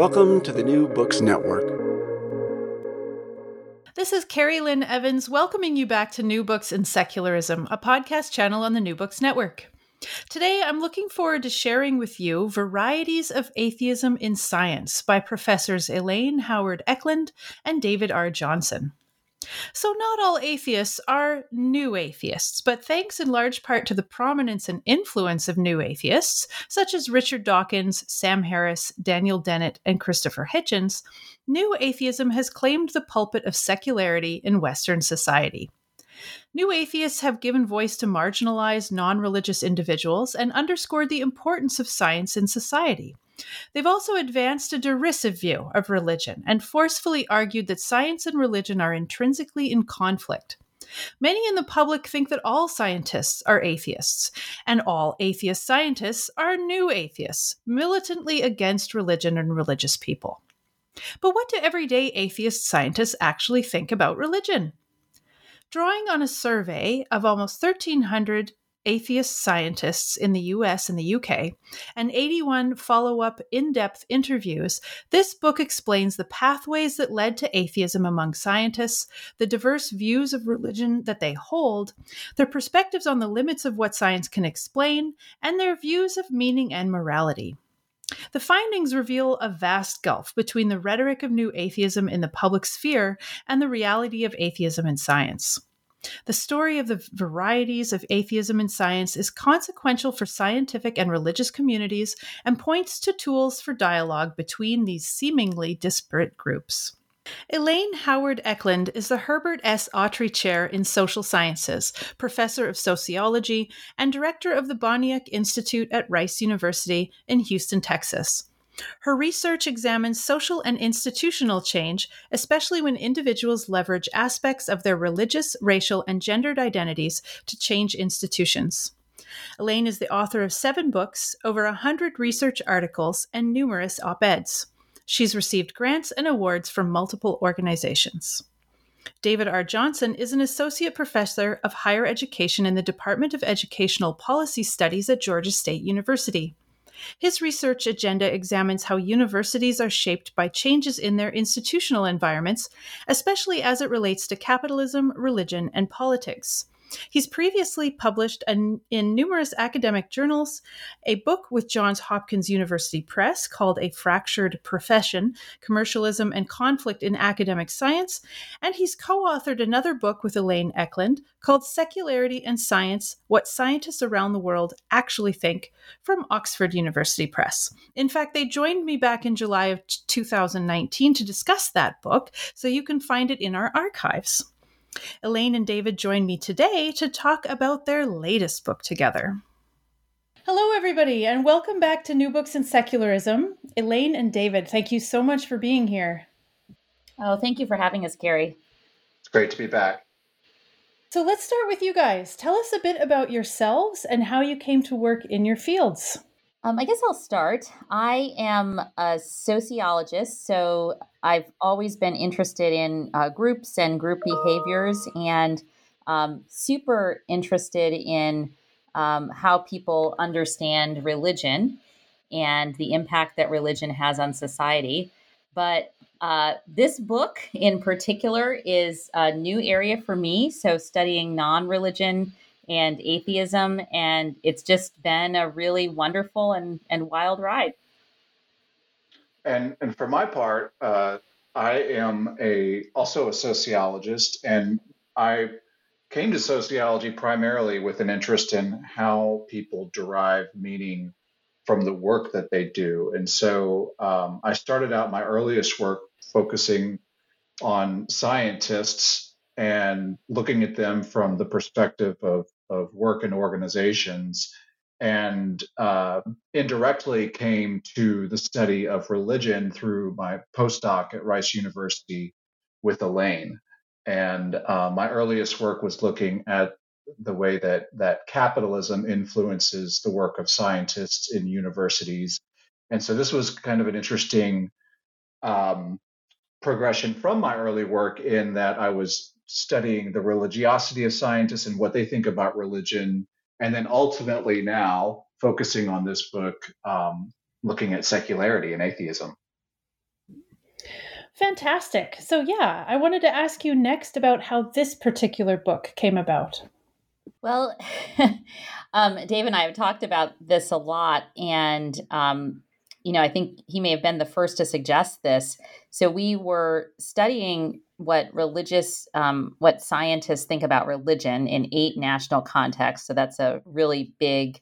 Welcome to the New Books Network. This is Carrie Lynn Evans welcoming you back to New Books and Secularism, a podcast channel on the New Books Network. Today, I'm looking forward to sharing with you Varieties of Atheism in Science by Professors Elaine Howard Ecklund and David R. Johnson. So, not all atheists are new atheists, but thanks in large part to the prominence and influence of new atheists, such as Richard Dawkins, Sam Harris, Daniel Dennett, and Christopher Hitchens, new atheism has claimed the pulpit of secularity in Western society. New atheists have given voice to marginalized, non religious individuals and underscored the importance of science in society. They've also advanced a derisive view of religion and forcefully argued that science and religion are intrinsically in conflict. Many in the public think that all scientists are atheists, and all atheist scientists are new atheists, militantly against religion and religious people. But what do everyday atheist scientists actually think about religion? Drawing on a survey of almost 1,300 atheist scientists in the US and the UK, and 81 follow up in depth interviews, this book explains the pathways that led to atheism among scientists, the diverse views of religion that they hold, their perspectives on the limits of what science can explain, and their views of meaning and morality. The findings reveal a vast gulf between the rhetoric of new atheism in the public sphere and the reality of atheism in science. The story of the varieties of atheism in science is consequential for scientific and religious communities and points to tools for dialogue between these seemingly disparate groups. Elaine Howard Ecklund is the Herbert S. Autrey Chair in Social Sciences, Professor of Sociology, and Director of the Boniuk Institute at Rice University in Houston, Texas. Her research examines social and institutional change, especially when individuals leverage aspects of their religious, racial, and gendered identities to change institutions. Elaine is the author of seven books, over a hundred research articles, and numerous op eds. She's received grants and awards from multiple organizations. David R. Johnson is an associate professor of higher education in the Department of Educational Policy Studies at Georgia State University. His research agenda examines how universities are shaped by changes in their institutional environments, especially as it relates to capitalism, religion, and politics. He's previously published an, in numerous academic journals a book with Johns Hopkins University Press called A Fractured Profession Commercialism and Conflict in Academic Science, and he's co authored another book with Elaine Ecklund called Secularity and Science What Scientists Around the World Actually Think from Oxford University Press. In fact, they joined me back in July of 2019 to discuss that book, so you can find it in our archives. Elaine and David join me today to talk about their latest book together. Hello, everybody, and welcome back to New Books in Secularism. Elaine and David, thank you so much for being here. Oh, thank you for having us, Carrie. It's great to be back. So let's start with you guys. Tell us a bit about yourselves and how you came to work in your fields. Um, I guess I'll start. I am a sociologist, so I've always been interested in uh, groups and group behaviors, and um, super interested in um, how people understand religion and the impact that religion has on society. But uh, this book in particular is a new area for me. So, studying non religion and atheism. And it's just been a really wonderful and, and wild ride. And, and for my part, uh, I am a also a sociologist, and I came to sociology primarily with an interest in how people derive meaning from the work that they do. And so um, I started out my earliest work focusing on scientists and looking at them from the perspective of, of work and organizations, and uh, indirectly came to the study of religion through my postdoc at Rice University with Elaine. And uh, my earliest work was looking at the way that that capitalism influences the work of scientists in universities. And so this was kind of an interesting um, progression from my early work in that I was studying the religiosity of scientists and what they think about religion, and then ultimately now focusing on this book, um, looking at secularity and atheism. Fantastic. So, yeah, I wanted to ask you next about how this particular book came about. Well, um, Dave and I have talked about this a lot, and um, you know, I think he may have been the first to suggest this. So we were studying what religious, um, what scientists think about religion in eight national contexts. So that's a really big,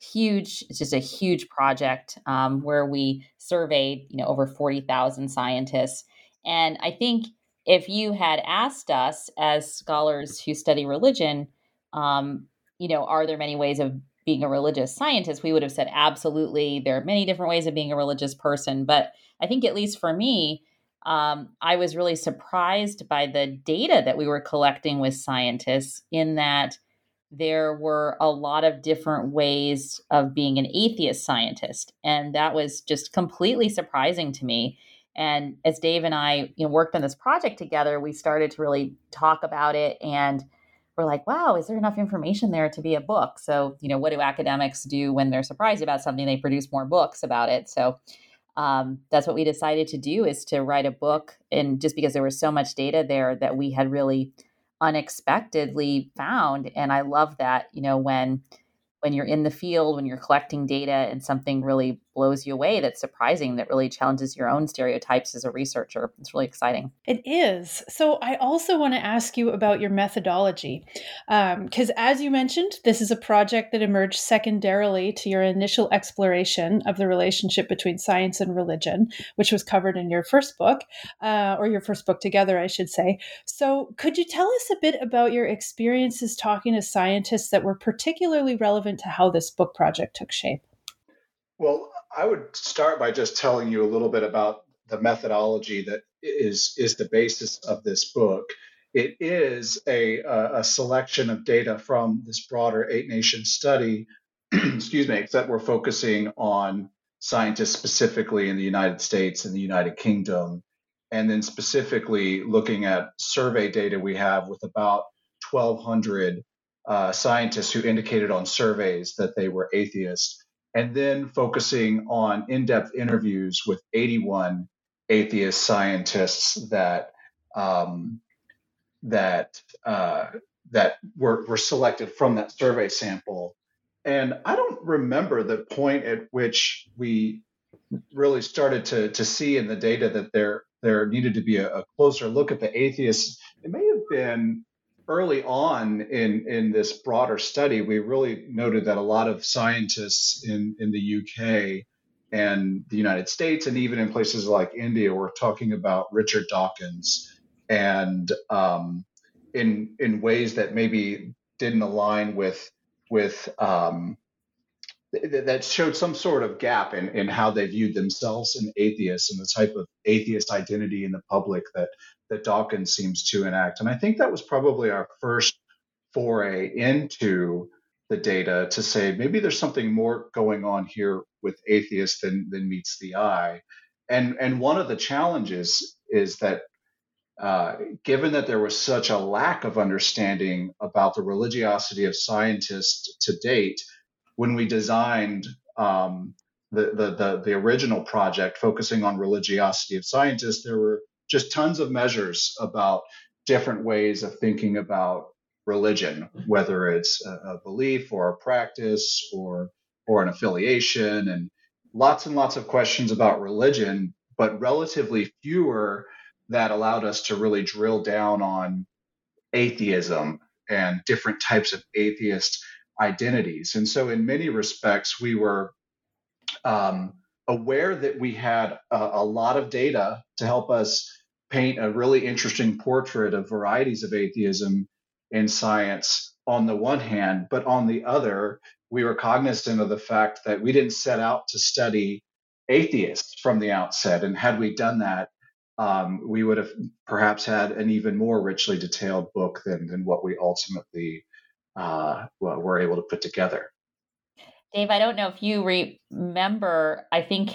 huge. It's just a huge project um, where we surveyed, you know, over forty thousand scientists, and I think if you had asked us as scholars who study religion um, you know, are there many ways of being a religious scientist? We would have said absolutely. There are many different ways of being a religious person, but I think at least for me, um, I was really surprised by the data that we were collecting with scientists. In that there were a lot of different ways of being an atheist scientist, and that was just completely surprising to me. And as Dave and I you know, worked on this project together, we started to really talk about it and we're like, wow, is there enough information there to be a book? So, you know, what do academics do when they're surprised about something? They produce more books about it. So, um, that's what we decided to do is to write a book. And just because there was so much data there that we had really unexpectedly found. And I love that, you know, when when you're in the field, when you're collecting data and something really blows you away that's surprising, that really challenges your own stereotypes as a researcher. It's really exciting. It is. So, I also want to ask you about your methodology. Because, um, as you mentioned, this is a project that emerged secondarily to your initial exploration of the relationship between science and religion, which was covered in your first book, uh, or your first book together, I should say. So, could you tell us a bit about your experiences talking to scientists that were particularly relevant to how this book project took shape? Well, I would start by just telling you a little bit about the methodology that is is the basis of this book. It is a, a selection of data from this broader eight nation study, excuse me, except we're focusing on scientists specifically in the United States and the United Kingdom, and then specifically looking at survey data we have with about 1,200 uh, scientists who indicated on surveys that they were atheists and then focusing on in depth interviews with 81 atheist scientists that. Um, that uh, that were, were selected from that survey sample. And I don't remember the point at which we really started to, to see in the data that there there needed to be a, a closer look at the atheists. It may have been early on in, in this broader study, we really noted that a lot of scientists in, in the UK and the United States, and even in places like India, were talking about Richard Dawkins and um, in in ways that maybe didn't align with with um, th- that showed some sort of gap in, in how they viewed themselves and atheists and the type of atheist identity in the public that that Dawkins seems to enact. And I think that was probably our first foray into the data to say maybe there's something more going on here with atheists than than meets the eye. And and one of the challenges is that uh, given that there was such a lack of understanding about the religiosity of scientists to date, when we designed um, the, the, the the original project focusing on religiosity of scientists, there were just tons of measures about different ways of thinking about religion, whether it's a, belief or a practice or or an affiliation, and lots and lots of questions about religion, but relatively fewer that allowed us to really drill down on atheism and different types of atheist identities. And so, in many respects, we were um, aware that we had a, a lot of data to help us paint a really interesting portrait of varieties of atheism in science on the one hand, but on the other, we were cognizant of the fact that we didn't set out to study atheists from the outset. And had we done that, um, we would have perhaps had an even more richly detailed book than, than what we ultimately uh, well, were able to put together. Dave, I don't know if you remember, I think,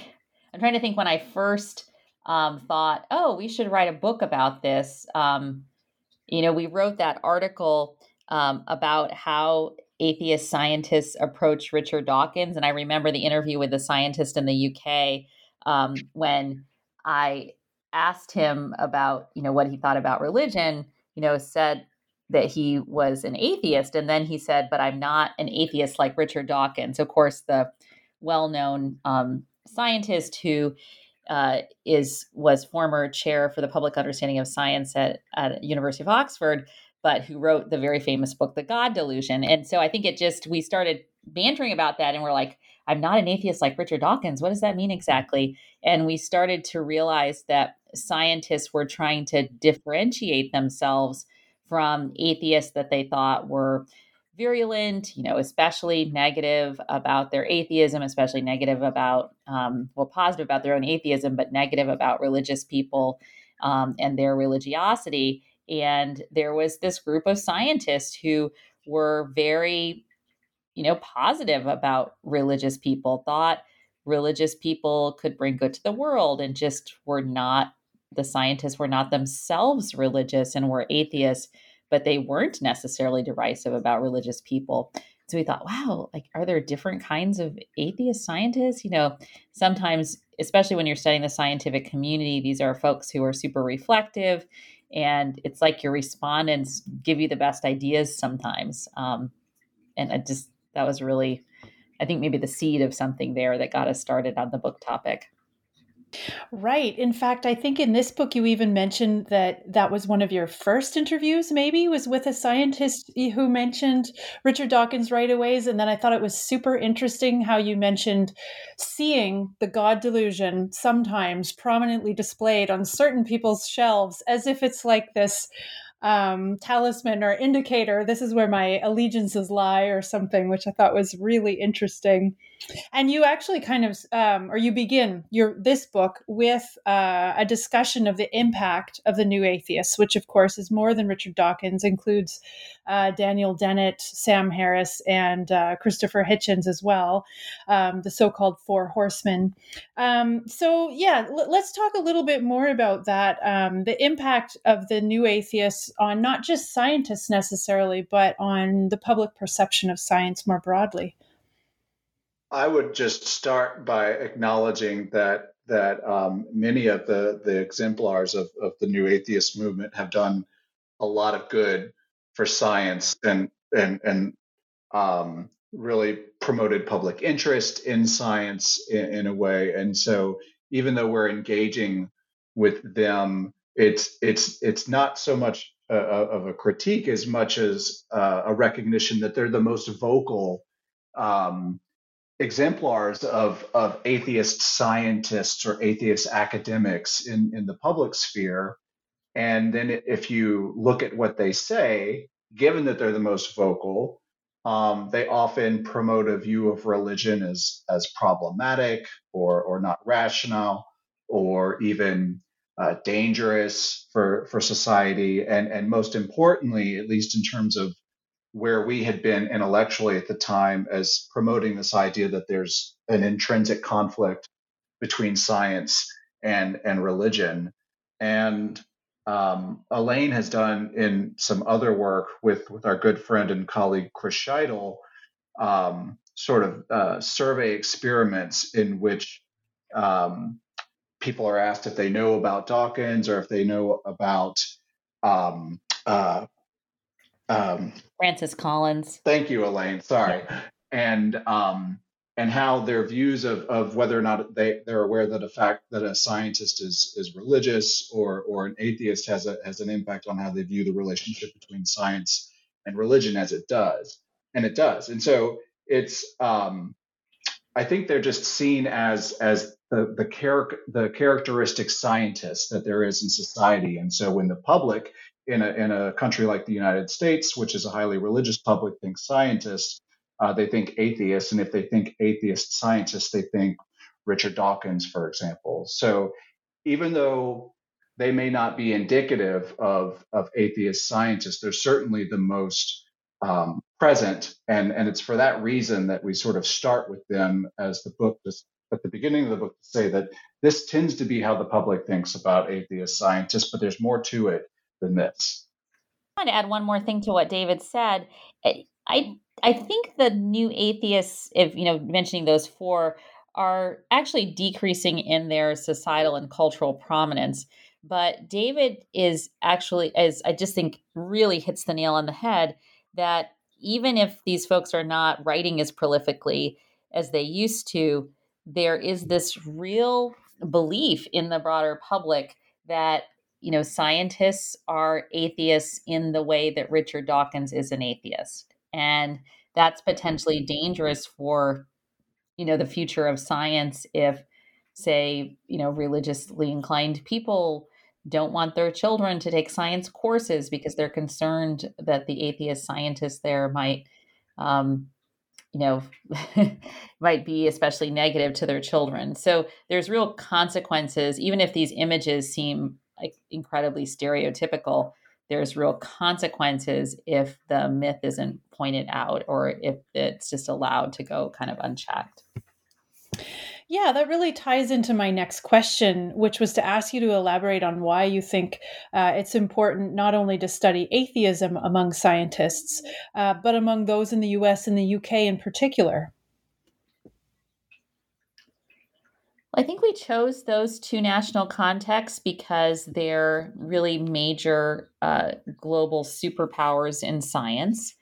I'm trying to think when I first um, thought, oh, we should write a book about this. Um, you know, we wrote that article um, about how atheist scientists approach Richard Dawkins. And I remember the interview with the scientist in the UK um, when I asked him about, you know, what he thought about religion, you know, said that he was an atheist. And then he said, but I'm not an atheist like Richard Dawkins. Of course, the well known um, scientist who uh, is was former chair for the public understanding of science at, at University of Oxford, but who wrote the very famous book, The God Delusion. And so I think it just we started bantering about that, and we're like, I'm not an atheist like Richard Dawkins. What does that mean exactly? And we started to realize that scientists were trying to differentiate themselves from atheists that they thought were virulent, you know, especially negative about their atheism, especially negative about, um, well, positive about their own atheism, but negative about religious people um, and their religiosity. And there was this group of scientists who were very, you know, positive about religious people, thought religious people could bring good to the world and just were not, the scientists were not themselves religious and were atheists but they weren't necessarily derisive about religious people. So we thought, wow, like, are there different kinds of atheist scientists? You know, sometimes, especially when you're studying the scientific community, these are folks who are super reflective, and it's like your respondents give you the best ideas sometimes. Um, and I just, that was really, I think maybe the seed of something there that got us started on the book topic. Right. In fact, I think in this book you even mentioned that that was one of your first interviews, maybe, was with a scientist who mentioned Richard Dawkins right away. And then I thought it was super interesting how you mentioned seeing the God delusion sometimes prominently displayed on certain people's shelves as if it's like this um, talisman or indicator. This is where my allegiances lie, or something, which I thought was really interesting. And you actually kind of, um, or you begin your this book with uh, a discussion of the impact of the New Atheists, which of course is more than Richard Dawkins, includes uh, Daniel Dennett, Sam Harris, and uh, Christopher Hitchens as well, um, the so-called Four Horsemen. Um, so yeah, l- let's talk a little bit more about that, um, the impact of the New Atheists on not just scientists necessarily, but on the public perception of science more broadly. I would just start by acknowledging that that um, many of the the exemplars of, of the new atheist movement have done a lot of good for science and and and um, really promoted public interest in science in, in, a way. And so even though we're engaging with them, it's it's it's not so much a, of a critique as much as uh, a recognition that they're the most vocal um, exemplars of, of atheist scientists or atheist academics in, in the public sphere. And then if you look at what they say, given that they're the most vocal, um, they often promote a view of religion as, as problematic or, or not rational or even uh, dangerous for, for society. And, and most importantly, at least in terms of where we had been intellectually at the time as promoting this idea that there's an intrinsic conflict between science and and religion. And um, Elaine has done in some other work with with our good friend and colleague Chris Scheitle, um, sort of uh, survey experiments in which um, people are asked if they know about Dawkins or if they know about um, uh, um, Francis Collins. Thank you, Elaine. Sorry, and um, and how their views of, of whether or not they, they're aware that a fact that a scientist is is religious or or an atheist has a has an impact on how they view the relationship between science and religion as it does. And it does. And so it's um, I think they're just seen as as the the, char- the characteristic scientists that there is in society. And so when the public in a in a country like the United States, which is a highly religious public, thinks scientists, uh, they think atheists, and if they think atheist scientists, they think Richard Dawkins, for example. So even though they may not be indicative of, of atheist scientists, they're certainly the most um, present. And, and it's for that reason that we sort of start with them as the book, just at the beginning of the book, to say that this tends to be how the public thinks about atheist scientists, but there's more to it I want to add one more thing to what David said. I I think the new atheists, if you know, mentioning those four, are actually decreasing in their societal and cultural prominence. But David is actually, as I just think, really hits the nail on the head that even if these folks are not writing as prolifically as they used to, there is this real belief in the broader public that you know scientists are atheists in the way that Richard Dawkins is an atheist and that's potentially dangerous for you know the future of science if say you know religiously inclined people don't want their children to take science courses because they're concerned that the atheist scientists there might um, you know might be especially negative to their children. So there's real consequences even if these images seem like incredibly stereotypical there's real consequences if the myth isn't pointed out or if it's just allowed to go kind of unchecked. Yeah, that really ties into my next question, which was to ask you to elaborate on why you think uh, it's important not only to study atheism among scientists, uh, but among those in the US and the UK in particular. I think we chose those two national contexts because they're really major uh, global superpowers in science.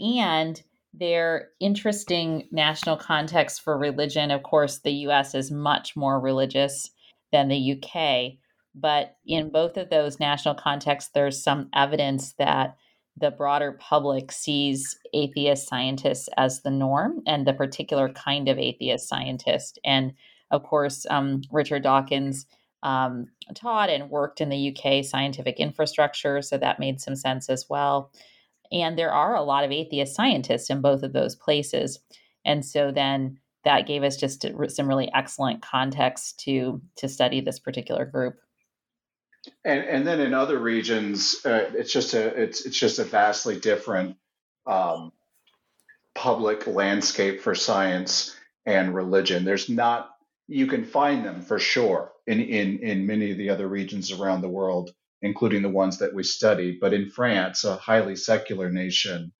And they're interesting national contexts for religion. Of course, the US is much more religious than the UK. But in both of those national contexts, there's some evidence that the broader public sees atheist scientists as the norm and the particular kind of atheist scientist. And of course, um, Richard Dawkins um, taught and worked in the UK scientific infrastructure, so that made some sense as well. And there are a lot of atheist scientists in both of those places. And so then that gave us just some really excellent context to to study this particular group. And, and then in other regions, uh, it's just a it's it's just a vastly different um, public landscape for science and religion. There's not you can find them for sure in, in, in many of the other regions around the world, including the ones that we study. But in France, a highly secular nation,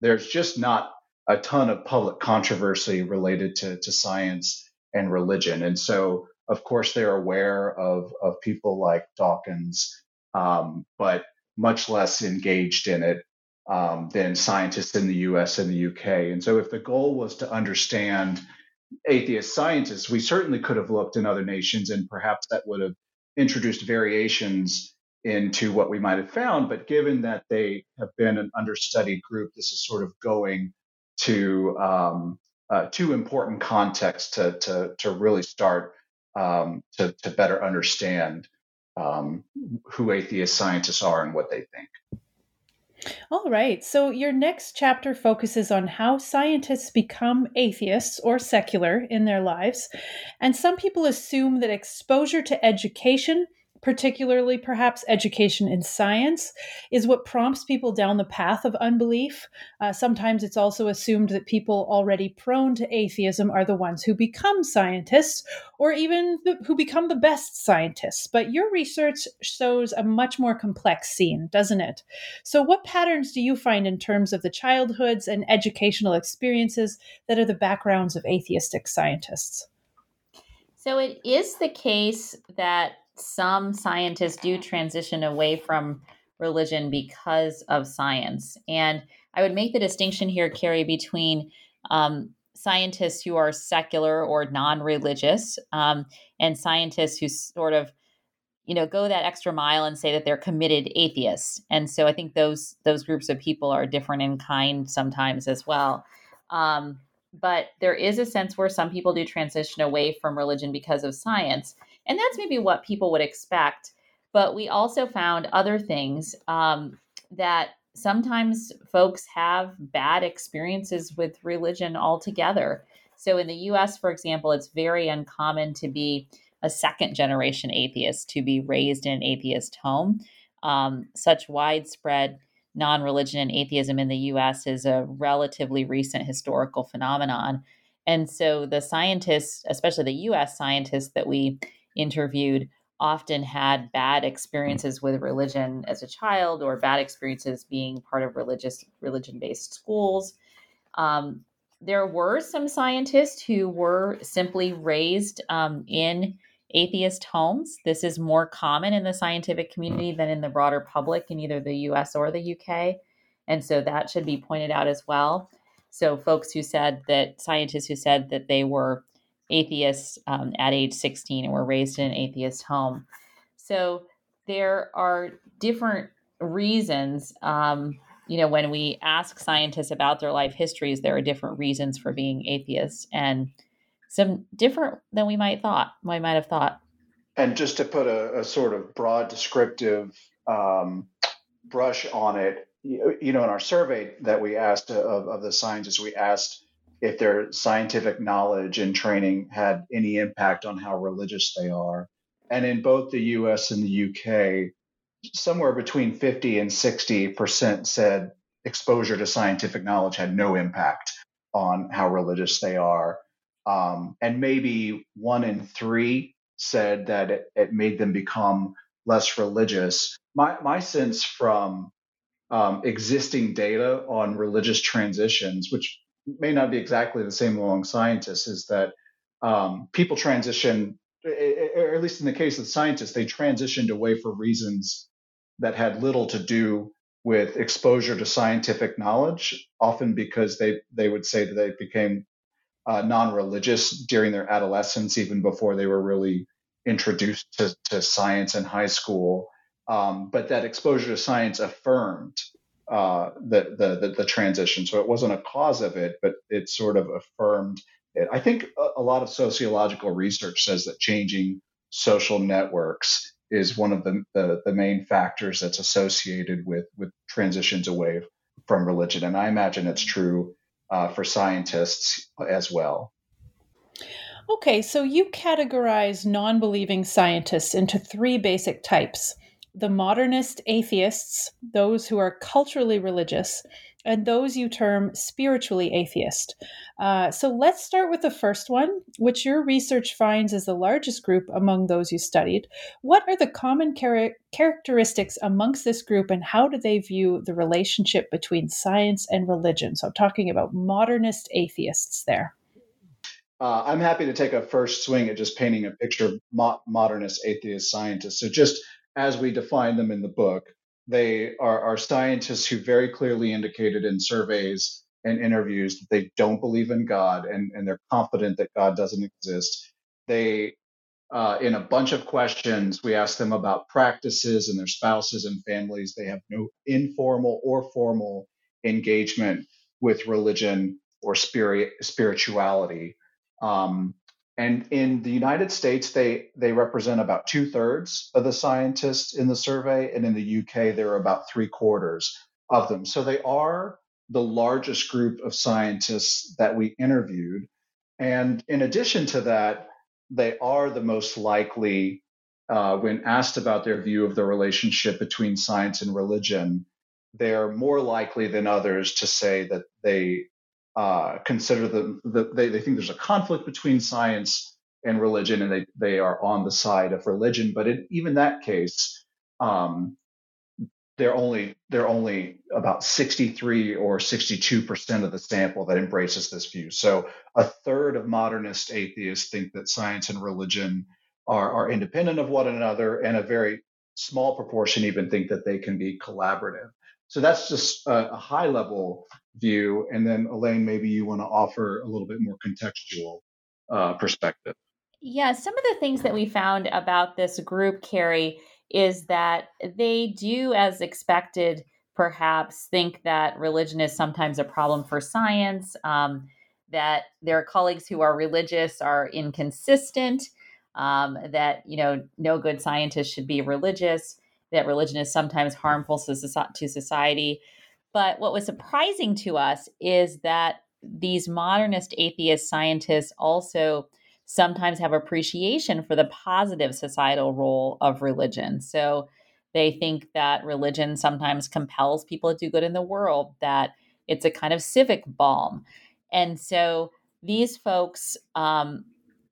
there's just not a ton of public controversy related to, to science and religion. And so, of course, they're aware of, of people like Dawkins, um, but much less engaged in it um, than scientists in the US and the UK. And so, if the goal was to understand atheist scientists, we certainly could have looked in other nations and perhaps that would have introduced variations into what we might have found. But given that they have been an understudied group, this is sort of going to um, uh, two important contexts to, to, to really start um, to, to better understand um, who atheist scientists are and what they think. All right. So your next chapter focuses on how scientists become atheists or secular in their lives. And some people assume that exposure to education particularly perhaps education in science, is what prompts people down the path of unbelief. Uh, sometimes it's also assumed that people already prone to atheism are the ones who become scientists or even the, who become the best scientists. But your research shows a much more complex scene, doesn't it? So, what patterns do you find in terms of the childhoods and educational experiences that are the backgrounds of atheistic scientists? So, it is the case that some scientists do transition away from religion because of science. And I would make the distinction here, Carrie, between um, scientists who are secular or non-religious um, and scientists who sort of you know go that extra mile and say that they're committed atheists. And so i think those those groups of people are different in kind sometimes as well. Um, but there is a sense where some people do transition away from religion because of science and that's maybe what people would expect. But we also found other things um, that sometimes folks have bad experiences with religion altogether. So in the US, for example, it's very uncommon to be a second generation atheist, to be raised in an atheist home. Um, such widespread non religion and atheism in the US is a relatively recent historical phenomenon. And so the scientists, especially the US scientists that we interviewed often had bad experiences with religion as a child or bad experiences being part of religious religion based schools. Um, there were some scientists who were simply raised um, in atheist homes. This is more common in the scientific community than in the broader public in either the us or the uk and so that should be pointed out as well. So folks who said that scientists who said that they were atheists um, at age 16 and were raised in an atheist home. So there are different reasons. Um, you know, when we ask scientists about their life histories, there are different reasons for being atheists, and some different than we might thought. We might have thought. And just to put a, a sort of broad descriptive um, brush on it, you, you, know, in our survey that we asked of, of the scientists, we asked if their scientific knowledge and training had any impact on how religious they are. And in both the US and the UK, somewhere between 50 and 60% said exposure to scientific knowledge had no impact on how religious they are. Um, and maybe one in three said that it, it, made them become less religious. My, my sense from um, existing data on religious transitions, which may not be exactly the same among scientists is that um, people transition, or at least in the case of scientists, they transitioned away for reasons that had little to do with exposure to scientific knowledge, often because they, they would say that they became uh, non-religious during their adolescence, even before they were really introduced to, to science in high school. Um, but that exposure to science affirmed uh, the, the, the the transition. So it wasn't a cause of it, but it sort of affirmed it. I think a, a lot of sociological research says that changing social networks is one of the, the, the main factors that's associated with with transitions away from religion, and I imagine it's true uh, for scientists as well. Okay, so you categorize non believing scientists into three basic types the modernist atheists, those who are culturally religious, and those you term spiritually atheist. Uh, so let's start with the first one, which your research finds is the largest group among those you studied. What are the common char- characteristics amongst this group, and how do they view the relationship between science and religion? So I'm talking about modernist atheists there. Uh, I'm happy to take a first swing at just painting a picture of mo- modernist atheist scientists. So just as we define them in the book. They are, are scientists who very clearly indicated in surveys and interviews that they don't believe in God and, and they're confident that God doesn't exist. They, uh, in a bunch of questions, we ask them about practices and their spouses and families. They have no informal or formal engagement with religion or spirit, spirituality. Um, and in the United States, they, they represent about two thirds of the scientists in the survey. And in the UK, there are about three quarters of them. So they are the largest group of scientists that we interviewed. And in addition to that, they are the most likely uh, when asked about their view of the relationship between science and religion, they're more likely than others to say that they uh, consider the, the they, they think there's a conflict between science and religion, and they they are on the side of religion. But in even that case, um, they're only they're only about 63 or 62 percent of the sample that embraces this view. So a third of modernist atheists think that science and religion are, are independent of one another, and a very small proportion even think that they can be collaborative. So that's just a, a high level view. And then Elaine, maybe you want to offer a little bit more contextual uh, perspective. Yeah, some of the things that we found about this group, Carrie, is that they do, as expected, perhaps think that religion is sometimes a problem for science, um, that their colleagues who are religious are inconsistent, um, that you know no good scientist should be religious, that religion is sometimes harmful to society. But what was surprising to us is that these modernist atheist scientists also sometimes have appreciation for the positive societal role of religion. So they think that religion sometimes compels people to do good in the world, that it's a kind of civic balm. And so these folks, um,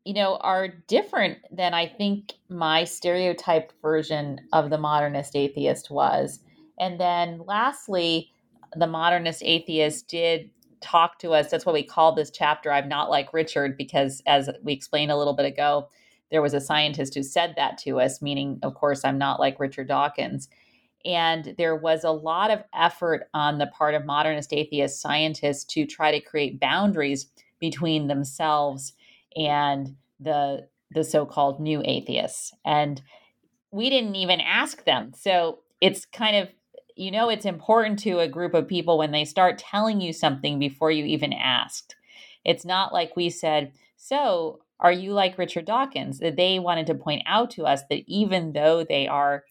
you know, are different than I think my stereotyped version of the modernist atheist was. And then lastly, the modernist atheist did talk to us. That's what we called this chapter. I'm not like Richard, because as we explained a little bit ago, there was a scientist who said that to us, meaning, of course, I'm not like Richard Dawkins. And there was a lot of effort on the part of modernist atheist scientists to try to create boundaries between themselves and the the so-called new atheists. And we didn't even ask them. So it's kind of you know it's important to a group of people when they start telling you something before you even asked. It's not like we said, "So, are you like Richard Dawkins?" That they wanted to point out to us that even though they are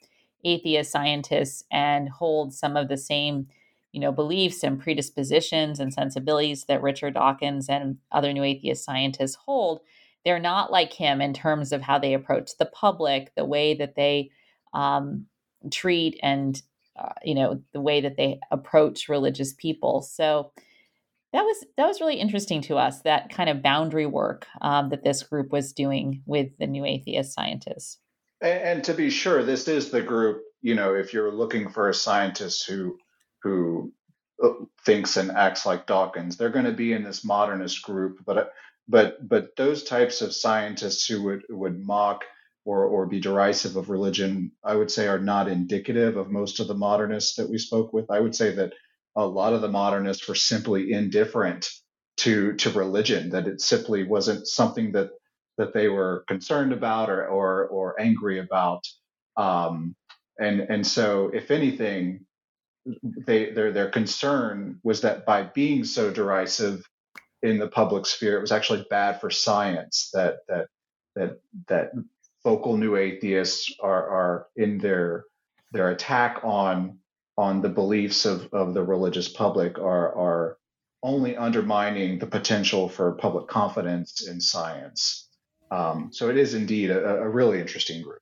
atheist scientists and hold some of the same, you know, beliefs and predispositions and sensibilities that Richard Dawkins and other new atheist scientists hold, they're not like him in terms of how they approach the public, the way that they um, treat and uh, you know the way that they approach religious people. So that was that was really interesting to us that kind of boundary work um, that this group was doing with the new atheist scientists. And, and, to be sure this is the group you know if you're looking for a scientist who who uh, thinks and acts like dawkins they're going to be in this modernist group but but but those types of scientists who would would mock or, or be derisive of religion, I would say are not indicative of most of the modernists that we spoke with. I would say that a lot of the modernists were simply indifferent to to religion, that it simply wasn't something that that they were concerned about or or, or angry about. Um, and and so, if anything, they their their concern was that by being so derisive in the public sphere, it was actually bad for science. That that that that vocal new atheists are, are in their their attack on on the beliefs of, of the religious public are are only undermining the potential for public confidence in science. Um, so it is indeed a, a really interesting group.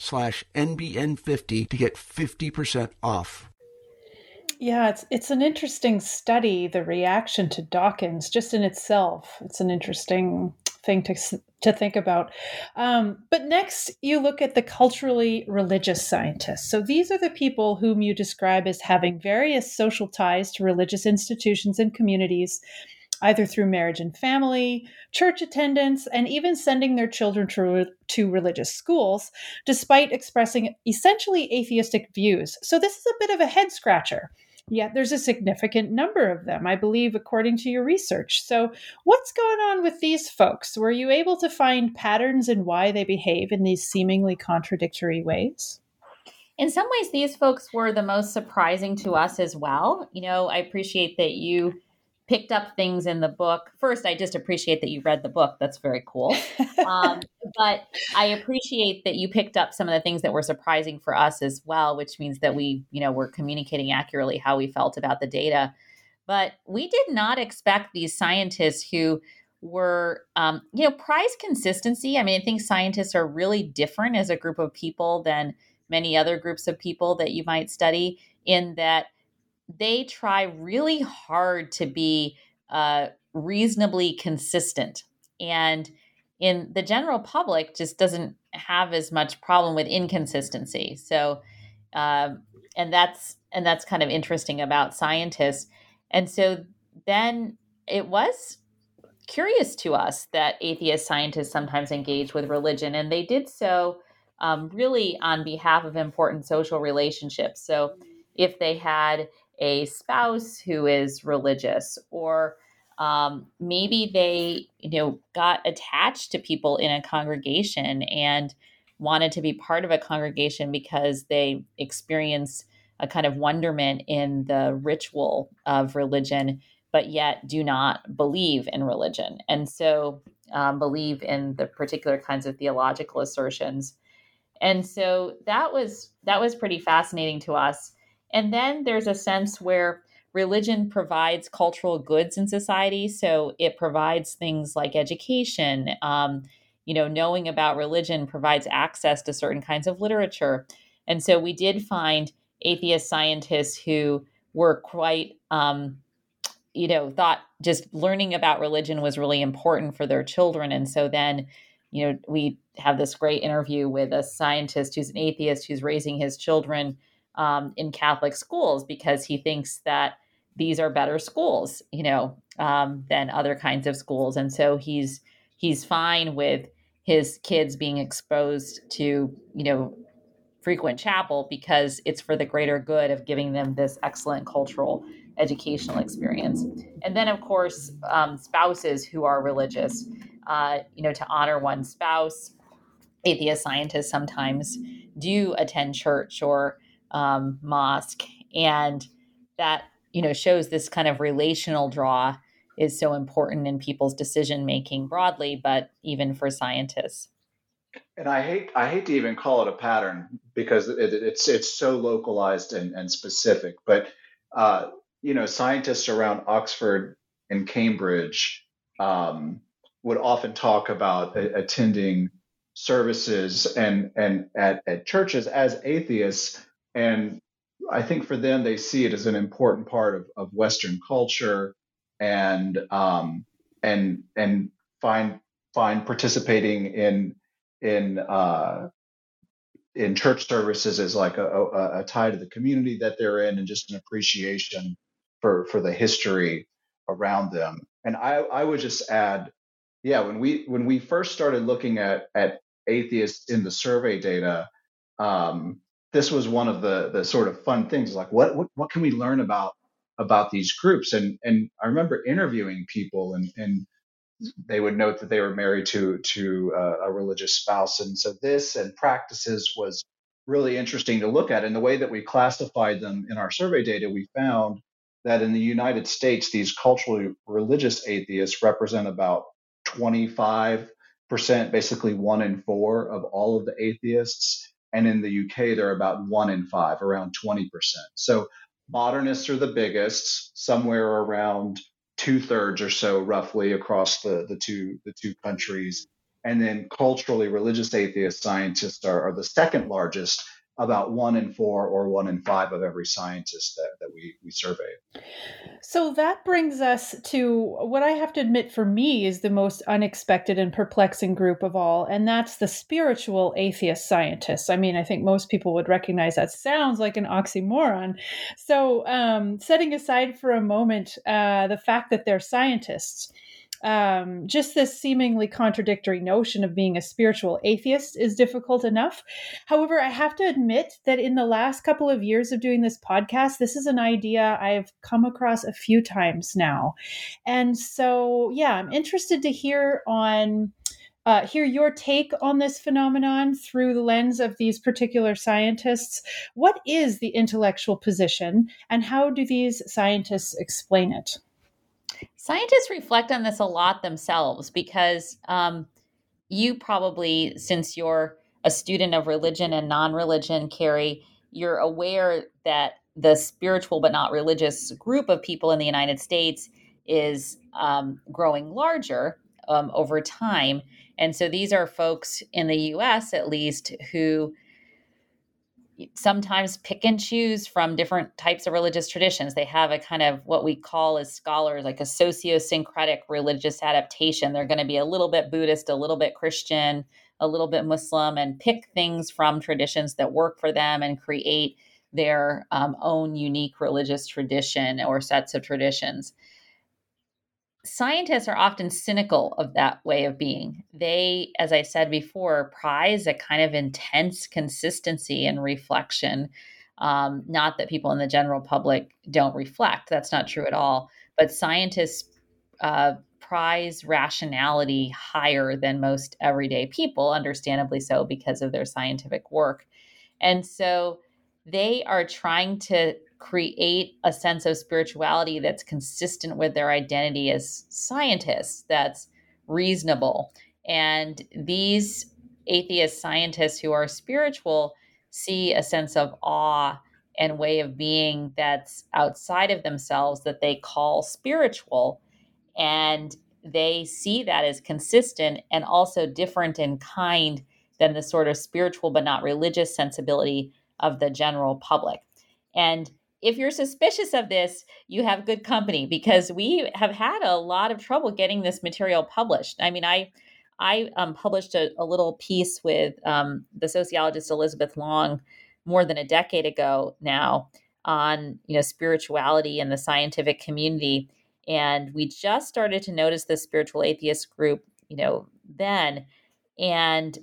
slash NBN50 to get 50% off. Yeah, it's it's an interesting study, the reaction to Dawkins just in itself. It's an interesting thing to to think about. Um, but next, you look at the culturally religious scientists. So these are the people whom you describe as having various social ties to religious institutions and communities, either through marriage and family, church attendance, and even sending their children to, to religious schools, despite expressing essentially atheistic views. So this is a bit of a head scratcher. Yet there's a significant number of them, I believe, according to your research. So, what's going on with these folks? Were you able to find patterns in why they behave in these seemingly contradictory ways? In some ways, these folks were the most surprising to us as well. You know, I appreciate that you picked up things in the book. First, I just appreciate that you read the book. That's very cool. Um, but I appreciate that you picked up some of the things that were surprising for us as well, which means that we, you know, were communicating accurately how we felt about the data. But we did not expect these scientists who were, um, you know, prize consistency. I mean, I think scientists are really different as a group of people than many other groups of people that you might study in that they try really hard to be uh, reasonably consistent. And in the general public, just doesn't have as much problem with inconsistency. So, uh, and that's and that's kind of interesting about scientists. And so then it was curious to us that atheist scientists sometimes engage with religion, and they did so um, really on behalf of important social relationships. So if they had a spouse who is religious or um, maybe they you know got attached to people in a congregation and wanted to be part of a congregation because they experience a kind of wonderment in the ritual of religion but yet do not believe in religion. And so um, believe in the particular kinds of theological assertions. And so that was that was pretty fascinating to us and then there's a sense where religion provides cultural goods in society. So it provides things like education. Um, you know, knowing about religion provides access to certain kinds of literature. And so we did find atheist scientists who were quite, um, you know, thought just learning about religion was really important for their children. And so then, you know, we have this great interview with a scientist who's an atheist who's raising his children um, in Catholic schools because he thinks that these are better schools, you know, um, than other kinds of schools, and so he's he's fine with his kids being exposed to, you know, frequent chapel because it's for the greater good of giving them this excellent cultural educational experience. And then, of course, um, spouses who are religious, uh, you know, to honor one's spouse. Atheist scientists sometimes do attend church or um, mosque, and that you know shows this kind of relational draw is so important in people's decision making broadly, but even for scientists. And I hate I hate to even call it a pattern because it, it's it's so localized and, and specific. But uh, you know, scientists around Oxford and Cambridge um, would often talk about a, attending services and and at, at churches as atheists and I think for them, they see it as an important part of, of Western culture, and um, and and find find participating in in uh, in church services as like a, a, a tie to the community that they're in, and just an appreciation for for the history around them. And I I would just add, yeah, when we when we first started looking at at atheists in the survey data. Um, this was one of the the sort of fun things like what what, what can we learn about about these groups? And and I remember interviewing people and and they would note that they were married to to uh, a religious spouse. And so this and practices was really interesting to look at. And the way that we classified them in our survey data we found that in the United States these culturally religious atheists represent about 25 percent basically one in four of all of the atheists and in the UK, they're about one in five, around 20%. So modernists are the biggest, somewhere around two thirds or so, roughly across the, the two the two countries. And then culturally religious atheist scientists are, are the second largest, about one in four or one in five of every scientist that, that we, we survey. So that brings us to what I have to admit for me is the most unexpected and perplexing group of all, and that's the spiritual atheist scientists. I mean, I think most people would recognize that sounds like an oxymoron. So, um, setting aside for a moment uh, the fact that they're scientists, um, just this seemingly contradictory notion of being a spiritual atheist is difficult enough. However, I have to admit that in the last couple of years of doing this podcast, this is an idea I've come across a few times now. And so, yeah, I'm interested to hear on. Uh, hear your take on this phenomenon through the lens of these particular scientists. What is the intellectual position, and how do these scientists explain it? Scientists reflect on this a lot themselves because um, you probably, since you're a student of religion and non religion, Carrie, you're aware that the spiritual but not religious group of people in the United States is um, growing larger um, over time. And so these are folks in the US, at least, who sometimes pick and choose from different types of religious traditions. They have a kind of what we call as scholars like a sociosyncratic religious adaptation. They're going to be a little bit Buddhist, a little bit Christian, a little bit Muslim, and pick things from traditions that work for them and create their um, own unique religious tradition or sets of traditions scientists are often cynical of that way of being. They, as I said before, prize a kind of intense consistency and reflection. Um, not that people in the general public don't reflect, that's not true at all. But scientists uh, prize rationality higher than most everyday people, understandably so, because of their scientific work. And so they are trying to create a sense of spirituality that's consistent with their identity as scientists, that's reasonable. And these atheist scientists who are spiritual see a sense of awe and way of being that's outside of themselves that they call spiritual. And they see that as consistent and also different in kind than the sort of spiritual but not religious sensibility of the general public. And if you're suspicious of this, you have good company because we have had a lot of trouble getting this material published. I mean, I I um, published a, a, little piece with um, the sociologist Elizabeth Long more than a decade ago now on you know spirituality and the scientific community, and we just started to notice the spiritual atheist group, you know, then, and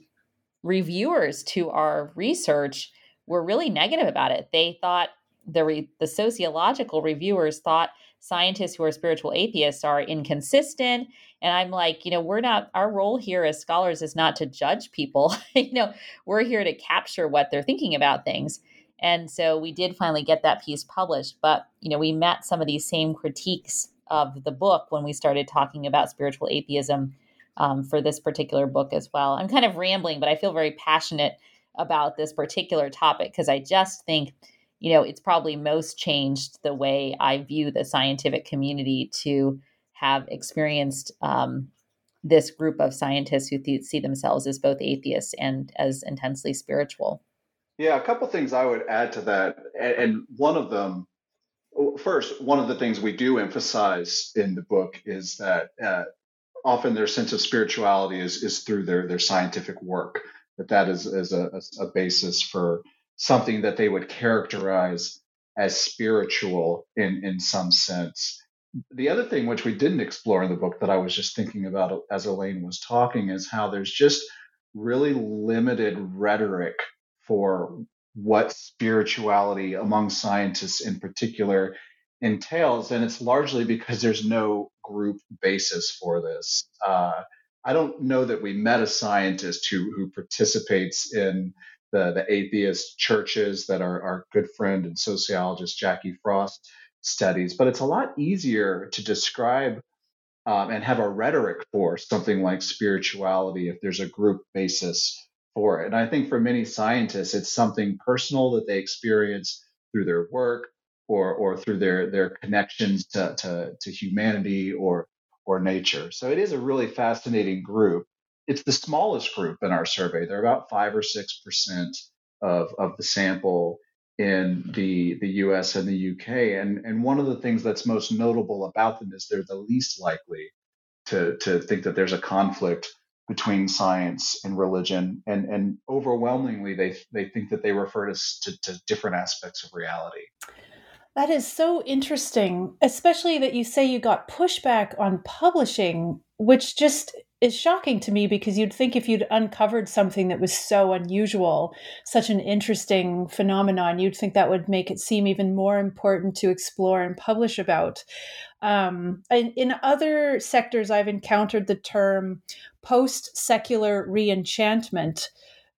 reviewers to our research were really negative about it. They thought the re- the sociological reviewers thought scientists who are spiritual atheists are inconsistent and i'm like you know we're not our role here as scholars is not to judge people. You know we're here to capture what they're thinking about things. And so we did finally get that piece published but you know we met some of these same critiques of the book when we started talking about spiritual atheism um, for this particular book as well. I'm kind of rambling but i feel very passionate about this particular topic because i just think you know, it's probably most changed the way I view the scientific community to have experienced um, this group of scientists who th- see themselves as both atheists and as intensely spiritual. Yeah, a couple things I would add to that. And one of them, first, one of the things we do emphasize in the book is that uh, often their sense of spirituality is, is through their, their scientific work, that that is, is a, a basis for something that they would characterize as spiritual in, in some sense. The other thing, which we didn't explore in the book that I was just thinking about as Elaine was talking, is how there's just really limited rhetoric for what spirituality among scientists in particular entails. And it's largely because there's no group basis for this. Uh, I don't know that we met a scientist who, who participates in the, the atheist churches that our, our good friend and sociologist Jacqui Frost studies. But it's a lot easier to describe um, and have a rhetoric for something like spirituality if there's a group basis for it. And I think for many scientists, it's something personal that they experience through their work or, or through their, their connections to, to, to humanity or, or nature. So it is a really fascinating group it's the smallest group in our survey. They're about five or six percent of, of the sample in the the US and the UK. And and one of the things that's most notable about them is they're the least likely to to think that there's a conflict between science and religion. And and overwhelmingly they they think that they refer to, to, to different aspects of reality. That is so interesting, especially that you say you got pushback on publishing, which just is shocking to me because you'd think if you'd uncovered something that was so unusual, such an interesting phenomenon, you'd think that would make it seem even more important to explore and publish about. Um, in, in other sectors, I've encountered the term post secular reenchantment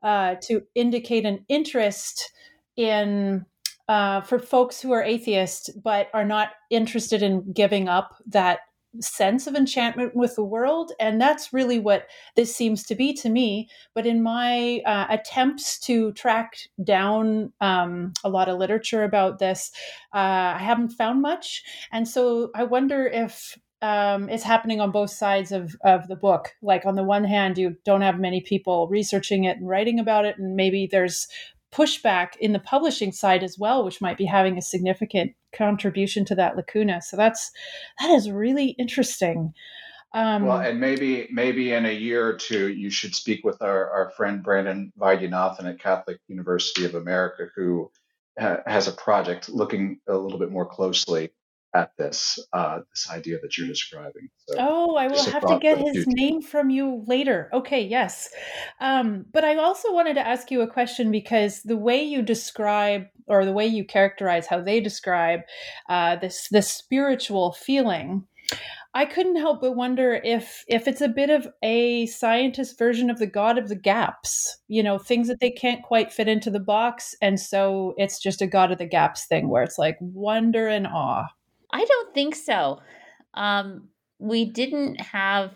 uh, to indicate an interest in uh, for folks who are atheist but are not interested in giving up that sense of enchantment with the world. And that's really what this seems to be to me. But in my uh, attempts to track down um, a lot of literature about this uh, i haven't found much. And so i wonder if um, it's happening on both sides of, of the book. Like on the one hand you don't have many people researching it and writing about it and maybe there's pushback in the publishing side as well, which might be having a significant contribution to that lacuna. So that's that is really interesting. Um, well, and maybe maybe in a year or two, you should speak with our, our friend Brandon Vaidyanathan at Catholic University of America, who ha- has a project looking a little bit more closely at this uh, this idea that you're describing. So oh, I will have to get his name from you later. Okay, yes. Um, but I also wanted to ask you a question because the way you describe or the way you characterize how they describe uh, this this spiritual feeling. I couldn't help but wonder if if it's a bit of a scientist version of the god of the gaps, you know, things that they can't quite fit into the box and so it's just a god of the gaps thing where it's like wonder and awe. I don't think so. Um, we didn't have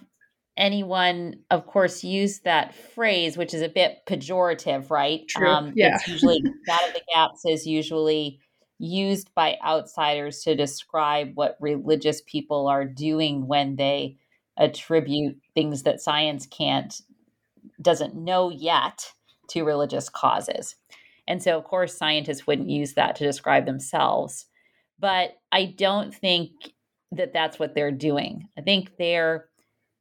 anyone, of course, use that phrase, which is a bit pejorative, right? True. Um, yeah. It's usually God of the gaps is usually used by outsiders to describe what religious people are doing when they attribute things that science can't doesn't know yet to religious causes. And so, of course, scientists wouldn't use that to describe themselves. But I don't think that that's what they're doing. I think they're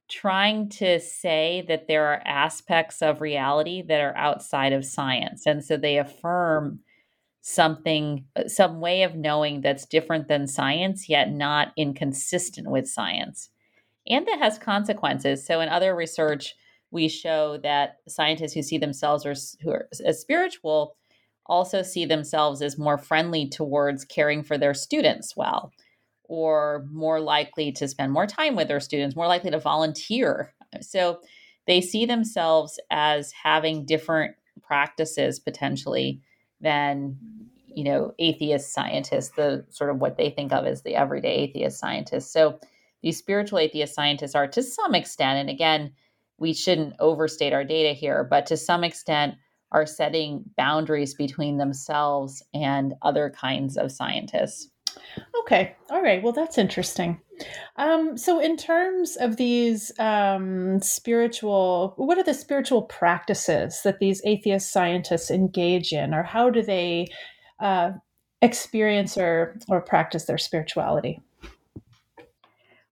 trying to say that there are aspects of reality that are outside of science. And so they affirm something, some way of knowing that's different than science, yet not inconsistent with science. And that has consequences. So in other research, we show that scientists who see themselves as, who are, as spiritual also see themselves as more friendly towards caring for their students well, or more likely to spend more time with their students, more likely to volunteer. So they see themselves as having different practices potentially than you know atheist scientists the sort of what they think of as the everyday atheist scientists so these spiritual atheist scientists are to some extent and again we shouldn't overstate our data here but to some extent are setting boundaries between themselves and other kinds of scientists. Okay. All right. Well, that's interesting. Um, so, in terms of these um, spiritual, what are the spiritual practices that these atheist scientists engage in, or how do they uh, experience or, or practice their spirituality?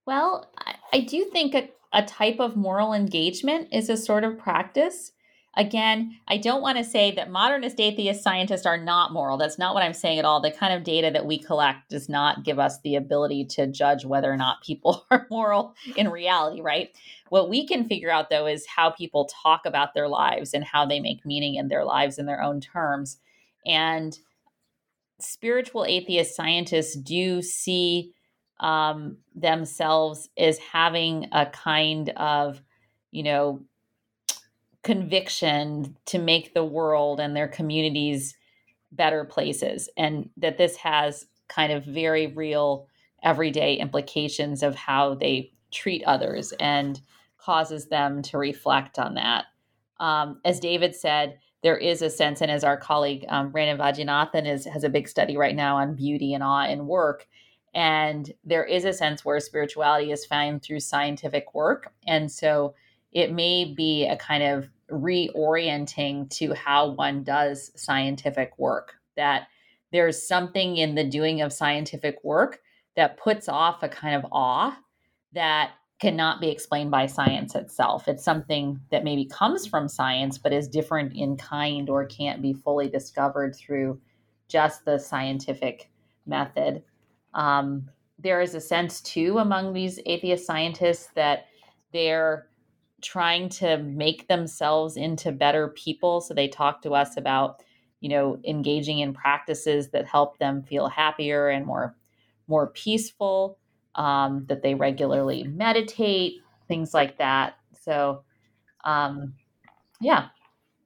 Well, I do think a, a type of moral engagement is a sort of practice. Again, I don't want to say that modernist atheist scientists are not moral. That's not what I'm saying at all. The kind of data that we collect does not give us the ability to judge whether or not people are moral in reality, right? What we can figure out, though, is how people talk about their lives and how they make meaning in their lives in their own terms. And spiritual atheist scientists do see um, themselves as having a kind of, you know, conviction to make the world and their communities better places and that this has kind of very real everyday implications of how they treat others and causes them to reflect on that. Um, as david said there is a sense and as our colleague um, brandon vaidyanathan is, has a big study right now on beauty and awe in work and there is a sense where spirituality is found through scientific work and so it may be a kind of reorienting to how one does scientific work. That there's something in the doing of scientific work that puts off a kind of awe that cannot be explained by science itself. It's something that maybe comes from science, but is different in kind or can't be fully discovered through just the scientific method. Um, there is a sense, too, among these atheist scientists that they're trying to make themselves into better people. So they talk to us about, you know, engaging in practices that help them feel happier and more more peaceful um, that they regularly meditate, things like that. So, um, yeah.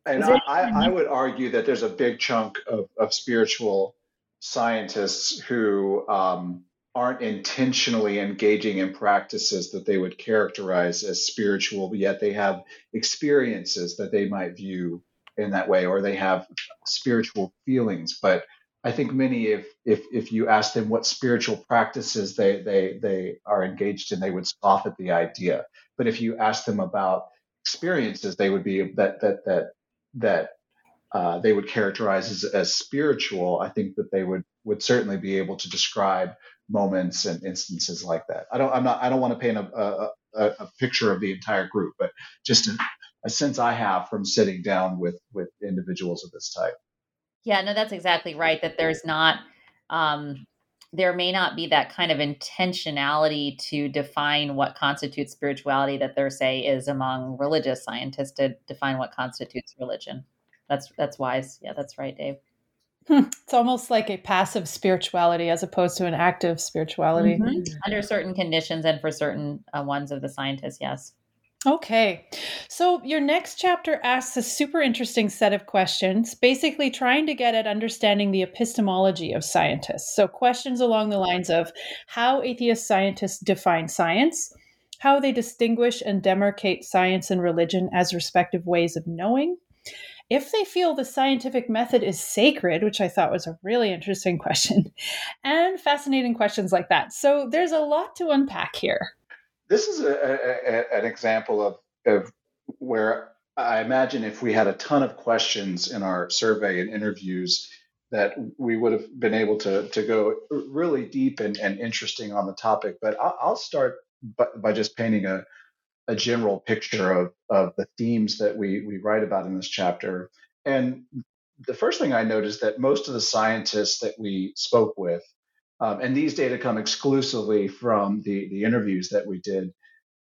And I, I, would argue that there's a big chunk of, of spiritual scientists who um, aren't intentionally engaging in practices that they would characterize as spiritual, but yet they have experiences that they might view in that way, or they have spiritual feelings, but I think many, if if if you ask them what spiritual practices they they they are engaged in, they would scoff at the idea. But if you ask them about experiences, they would be that that that that uh, they would characterize as, as spiritual. I think that they would would certainly be able to describe moments and instances like that. I don't. I'm not. I don't want to paint a a, a, picture of the entire group, but just a, a sense I have from sitting down with with individuals of this type. Yeah, no, that's exactly right. That there's not, um, there may not be that kind of intentionality to define what constitutes spirituality that there say is among religious scientists to define what constitutes religion. That's that's wise. Yeah, that's right, Dave. Hmm. It's almost like a passive spirituality as opposed to an active spirituality. Mm-hmm. Under certain conditions and for certain uh, ones of the scientists, yes. Okay. So your next chapter asks a super interesting set of questions, basically trying to get at understanding the epistemology of scientists. So questions along the lines of how atheist scientists define science, how they distinguish and demarcate science and religion as respective ways of knowing, if they feel the scientific method is sacred, which I thought was a really interesting question, and fascinating questions like that. So there's a lot to unpack here this is a, a, an example of, of where I imagine if we had a ton of questions in our survey and interviews, that we would have been able to, to go really deep and, and interesting on the topic. But I'll, I'll start by, by, just painting a, a general picture of, of the themes that we, we write about in this chapter. And the first thing I noticed that most of the scientists that we spoke with um, and these data come exclusively from the, the interviews that we did,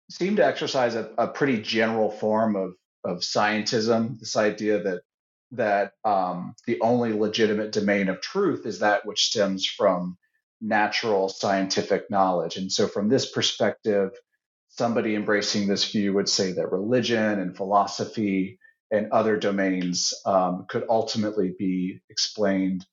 seem to exercise a, a pretty general form of, of scientism, this idea that that um, the only legitimate domain of truth is that which stems from natural scientific knowledge. And so, from this perspective, somebody embracing this view would say that religion and philosophy and other domains um, could ultimately be explained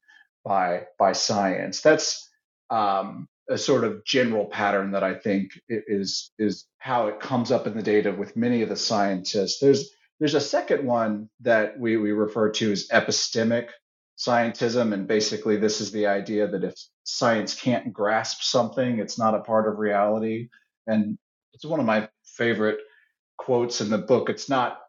by by science. That's um, a sort of general pattern that I think is is how it comes up in the data with many of the scientists. There's there's a second one that we, we refer to as epistemic scientism, and basically this is the idea that if science can't grasp something, it's not a part of reality. And it's one of my favorite quotes in the book. It's not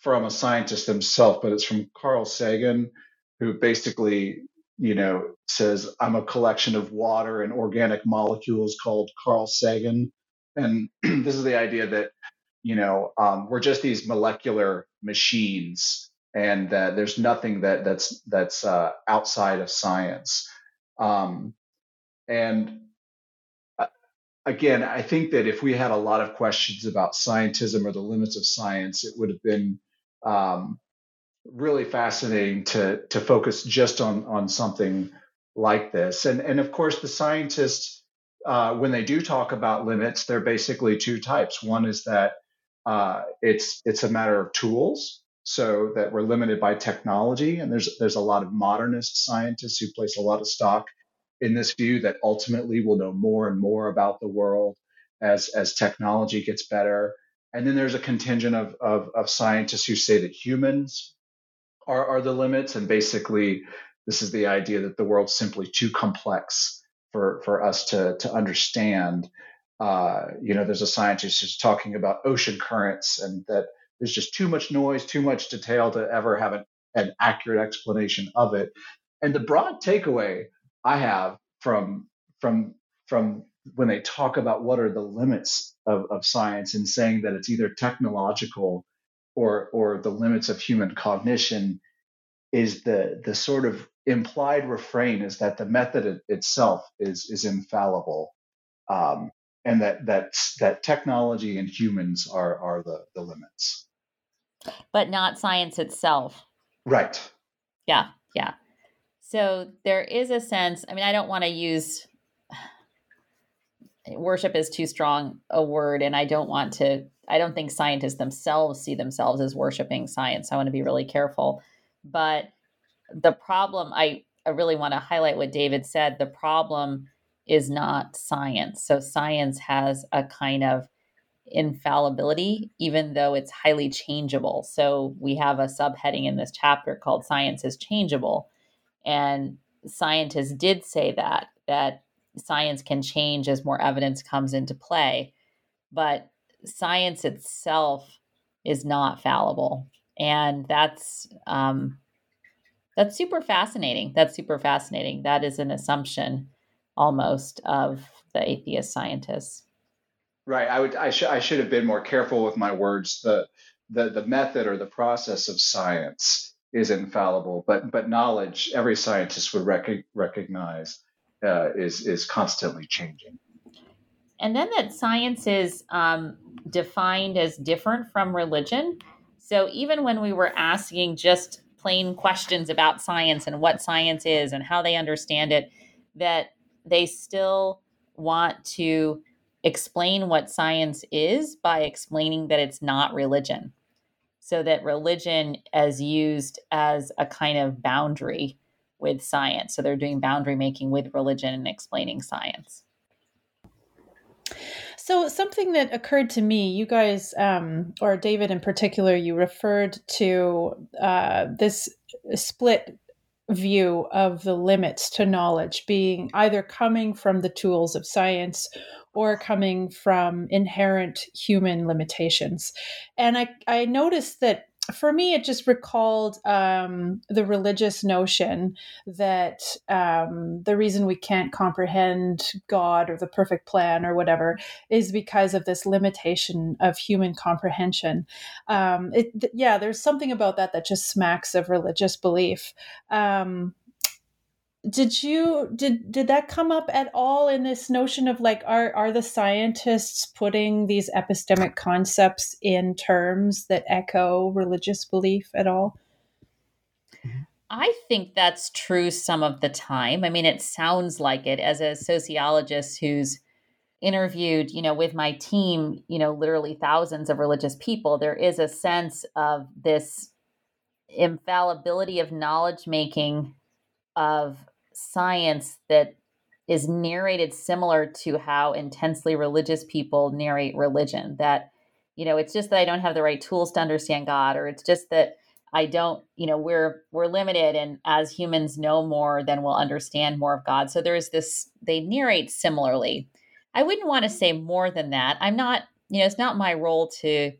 from a scientist himself, but it's from Carl Sagan, who basically you know, says, I'm a collection of water and organic molecules called Carl Sagan. And this is the idea that, you know, um, we're just these molecular machines and that there's nothing that that's that's uh, outside of science. Um, and again, I think that if we had a lot of questions about scientism or the limits of science, it would have been um, really fascinating to to focus just on on something like this. And and of course, the scientists, uh, when they do talk about limits, they're basically two types. One is that uh, it's it's a matter of tools, so that we're limited by technology. And there's there's a lot of modernist scientists who place a lot of stock in this view that ultimately we'll know more and more about the world as as technology gets better. And then there's a contingent of, of, of scientists who say that humans are, are the limits. And basically, this is the idea that the world's simply too complex for, for us to, to understand. Uh, you know, there's a scientist who's talking about ocean currents and that there's just too much noise, too much detail to ever have an, an accurate explanation of it. And the broad takeaway I have from from from when they talk about what are the limits of, of science and saying that it's either technological or or the limits of human cognition is the the sort of implied refrain is that the method itself is is infallible um, and that that that technology and humans are are the the limits. But not science itself. Right. Yeah yeah so there is a sense i mean i don't want to use worship is too strong a word and i don't want to i don't think scientists themselves see themselves as worshiping science i want to be really careful. But the problem i i really want to highlight what david said the problem is not science. So science has a kind of infallibility even though it's highly changeable. So we have a subheading in this chapter called science is changeable and scientists did say that that science can change as more evidence comes into play. But science itself is not fallible. And that's um, that's super fascinating. That's super fascinating. That is an assumption almost of the atheist scientists. Right. I would. I should. I should have been more careful with my words. The the the method or the process of science is infallible, but but knowledge, every scientist would rec- recognize uh, is is constantly changing. And then that science is um, defined as different from religion. So even when we were asking just plain questions about science and what science is and how they understand it, that they still want to explain what science is by explaining that it's not religion. So that religion is used as a kind of boundary with science. So they're doing boundary making with religion and explaining science. So, something that occurred to me, you guys, um, or David in particular, you referred to uh, this split view of the limits to knowledge being either coming from the tools of science or coming from inherent human limitations. And I, I noticed that for me, it just recalled um, the religious notion that um, the reason we can't comprehend God or the perfect plan or whatever is because of this limitation of human comprehension. Um, it, th- yeah, there's something about that that just smacks of religious belief. Did you did did that come up at all in this notion of like are are the scientists putting these epistemic concepts in terms that echo religious belief at all I think that's true some of the time. I mean, it sounds like it as a sociologist who's interviewed, you know, with my team, you know, literally thousands of religious people, there is a sense of this infallibility of knowledge making of science that is narrated similar to how intensely religious people narrate religion that you know it's just that i don't have the right tools to understand god or it's just that i don't you know we're we're limited and as humans know more then we'll understand more of god. So there's this they narrate similarly. I wouldn't want to say more than that. I'm not you know it's not my role to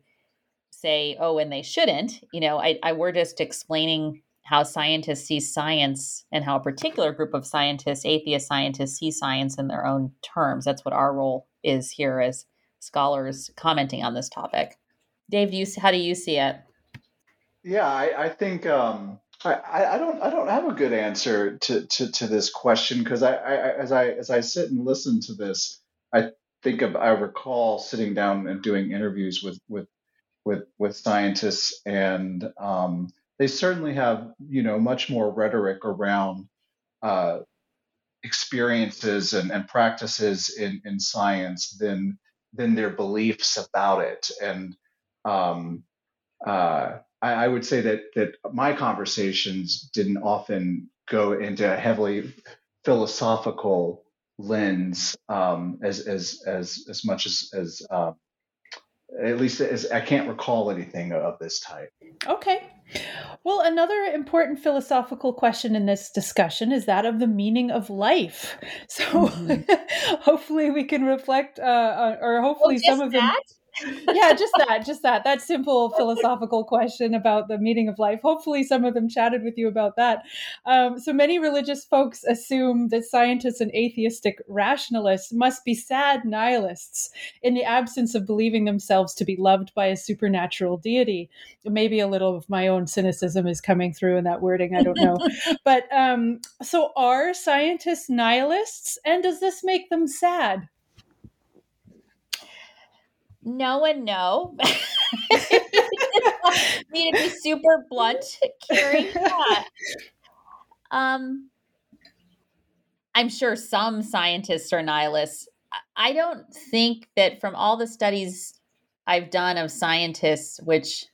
say oh and they shouldn't. You know i, I we're just explaining how scientists see science and how a particular group of scientists, atheist scientists, see science in their own terms. That's what our role is here as scholars commenting on this topic. Dave, do you how do you see it? Yeah, I, I think um, I, I don't I don't have a good answer to to, to this question because I, I as I as I sit and listen to this, I think of I recall sitting down and doing interviews with with with with scientists and um, they certainly have you know much more rhetoric around uh, experiences and, and practices in, in science than than their beliefs about it and um, uh, I, I, would say that that my conversations didn't often go into a heavily philosophical lens um, as as as as much as as uh, at least as I can't recall anything of this type. Okay. Well, another important philosophical question in this discussion is that of the meaning of life. So mm-hmm. hopefully we can reflect, uh, or hopefully well, some of them. Yeah, just that, just that, that simple philosophical question about the meaning of life. Hopefully, some of them chatted with you about that. Um, so many religious folks assume that scientists and atheistic rationalists must be sad nihilists in the absence of believing themselves to be loved by a supernatural deity. Maybe a little of my own cynicism is coming through in that wording. I don't know. but um, so, are scientists nihilists, and does this make them sad? No and no. need to be super blunt, Carrie. Yeah. Um, I'm sure some scientists are nihilists. I don't think that from all the studies I've done of scientists, which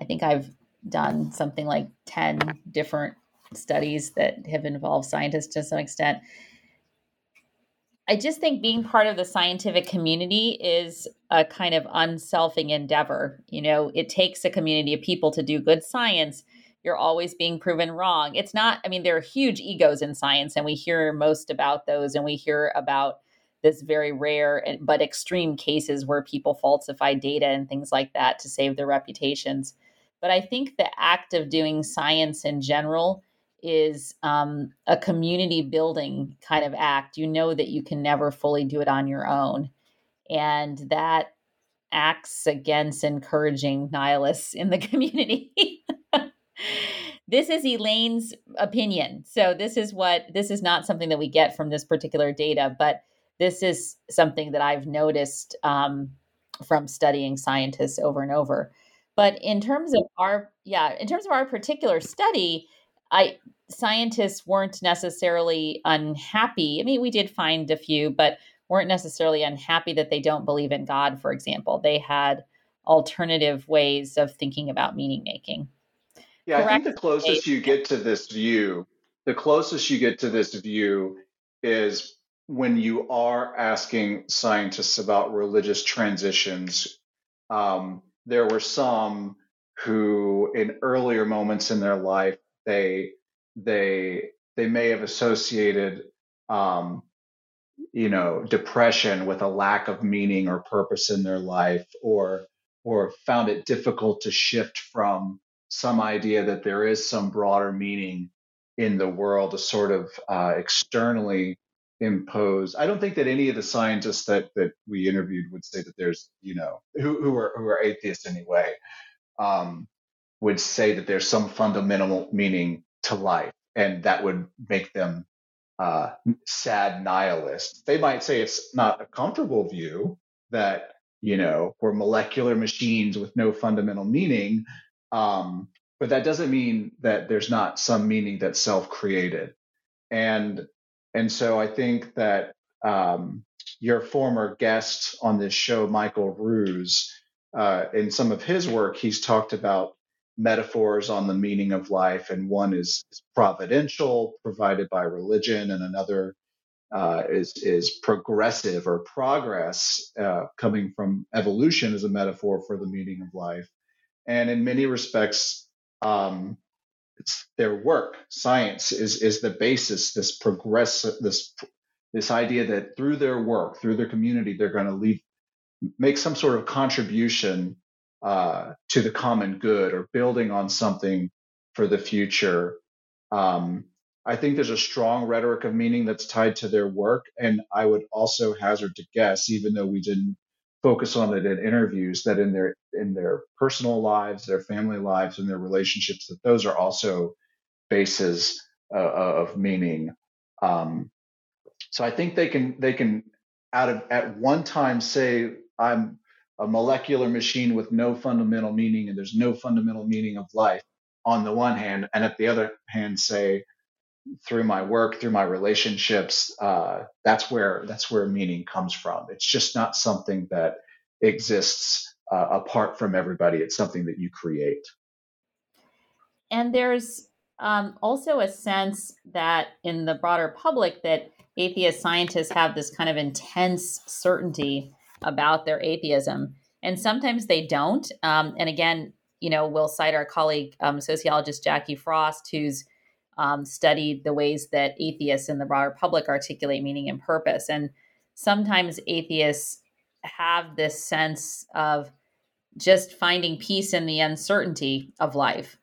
I think I've done something like 10 different studies that have involved scientists to some extent. I just think being part of the scientific community is a kind of unselfing endeavor. You know, it takes a community of people to do good science. You're always being proven wrong. It's not, I mean, there are huge egos in science, and we hear most about those, and we hear about this very rare but extreme cases where people falsify data and things like that to save their reputations. But I think the act of doing science in general is um, a community building kind of act. You know that you can never fully do it on your own. And that acts against encouraging nihilists in the community. this is Elaine's opinion. So this is what this is not something that we get from this particular data, but this is something that I've noticed um, from studying scientists over and over. But in terms of our yeah, in terms of our particular study, I scientists weren't necessarily unhappy. I mean, we did find a few, but weren't necessarily unhappy that they don't believe in God, for example. They had alternative ways of thinking about meaning making. Yeah, Correct. I think the closest you get to this view, the closest you get to this view is when you are asking scientists about religious transitions. Um, there were some who, in earlier moments in their life, they they they may have associated um, you know depression with a lack of meaning or purpose in their life or or found it difficult to shift from some idea that there is some broader meaning in the world to sort of uh, externally impose. I don't think that any of the scientists that that we interviewed would say that there's you know who who are who are atheists anyway um, would say that there's some fundamental meaning to life, and that would make them uh, sad nihilists. They might say it's not a comfortable view that you know we're molecular machines with no fundamental meaning, um, but that doesn't mean that there's not some meaning that's self-created, and and so I think that um, your former guest on this show, Michael Ruse, uh, in some of his work, he's talked about metaphors on the meaning of life, and one is, is providential, provided by religion, and another uh, is is progressive or progress, uh, coming from evolution as a metaphor for the meaning of life. And in many respects, um, it's their work, science, is is the basis. This progress, this this idea that through their work, through their community, they're going to leave, make some sort of contribution uh, to the common good or building on something for the future. Um, I think there's a strong rhetoric of meaning that's tied to their work. And I would also hazard to guess, even though we didn't focus on it in interviews, that in their in their personal lives, their family lives, and their relationships, that those are also bases uh, of meaning. Um, so I think they can they can out of at one time say I'm a molecular machine with no fundamental meaning and there's no fundamental meaning of life on the one hand, and at the other hand, say through my work, through my relationships, uh, that's where that's where meaning comes from. It's just not something that exists uh, apart from everybody. It's something that you create. And there's um, also a sense that in the broader public that atheist scientists have this kind of intense certainty about their atheism. And sometimes they don't. Um, and again, you know, we'll cite our colleague, um, sociologist Jacqui Frost, who's um, studied the ways that atheists in the broader public articulate meaning and purpose. And sometimes atheists have this sense of just finding peace in the uncertainty of life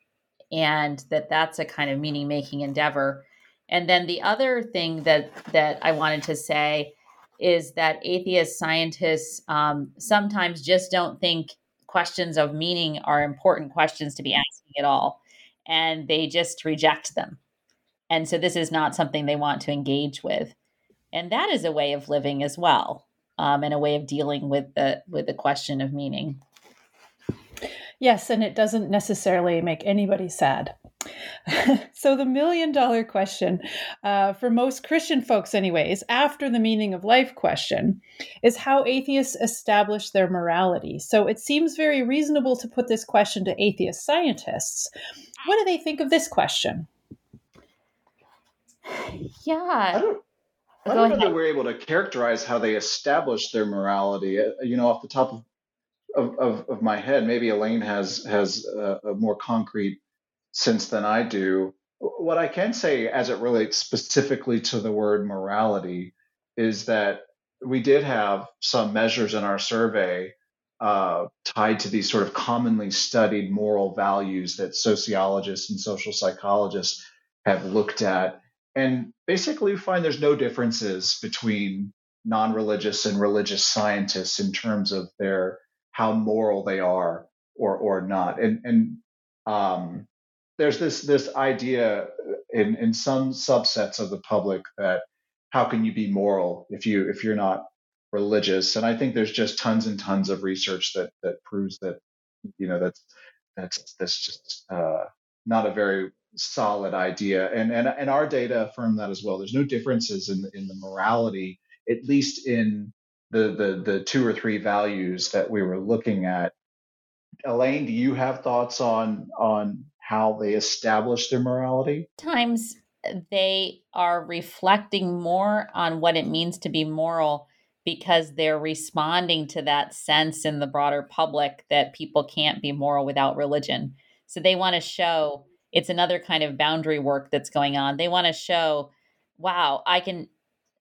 and that that's a kind of meaning making endeavor and then the other thing that that i wanted to say is that atheist scientists um, sometimes just don't think questions of meaning are important questions to be asking at all and they just reject them. And so this is not something they want to engage with. And that is a way of living as well um, and a way of dealing with the with the question of meaning. Yes, and it doesn't necessarily make anybody sad. so, the million dollar question uh, for most Christian folks, anyways, after the meaning of life question, is how atheists establish their morality. So, it seems very reasonable to put this question to atheist scientists. What do they think of this question? Yeah. I don't, I don't know that we're able to characterize how they establish their morality. Uh, you know, off the top of of, of, of my head. Maybe Elaine has has a, a, more concrete sense than I do. What I can say, as it relates specifically to the word morality, is that we did have some measures in our survey uh, tied to these sort of commonly studied moral values that sociologists and social psychologists have looked at. And basically, we find there's no differences between non religious and religious scientists in terms of their how moral they are or or not. And and um, there's this this idea in in some subsets of the public that how can you be moral if you if you're not religious? And I think there's just tons and tons of research that that proves that you know that's that's that's just uh, not a very solid idea. And and and our data affirm that as well. There's no differences in in the morality, at least in the the the two or three values that we were looking at. Elaine, do you have thoughts on on how they establish their morality? Times they are reflecting more on what it means to be moral because they're responding to that sense in the broader public that people can't be moral without religion. So they want to show it's another kind of boundary work that's going on. They want to show, wow, I can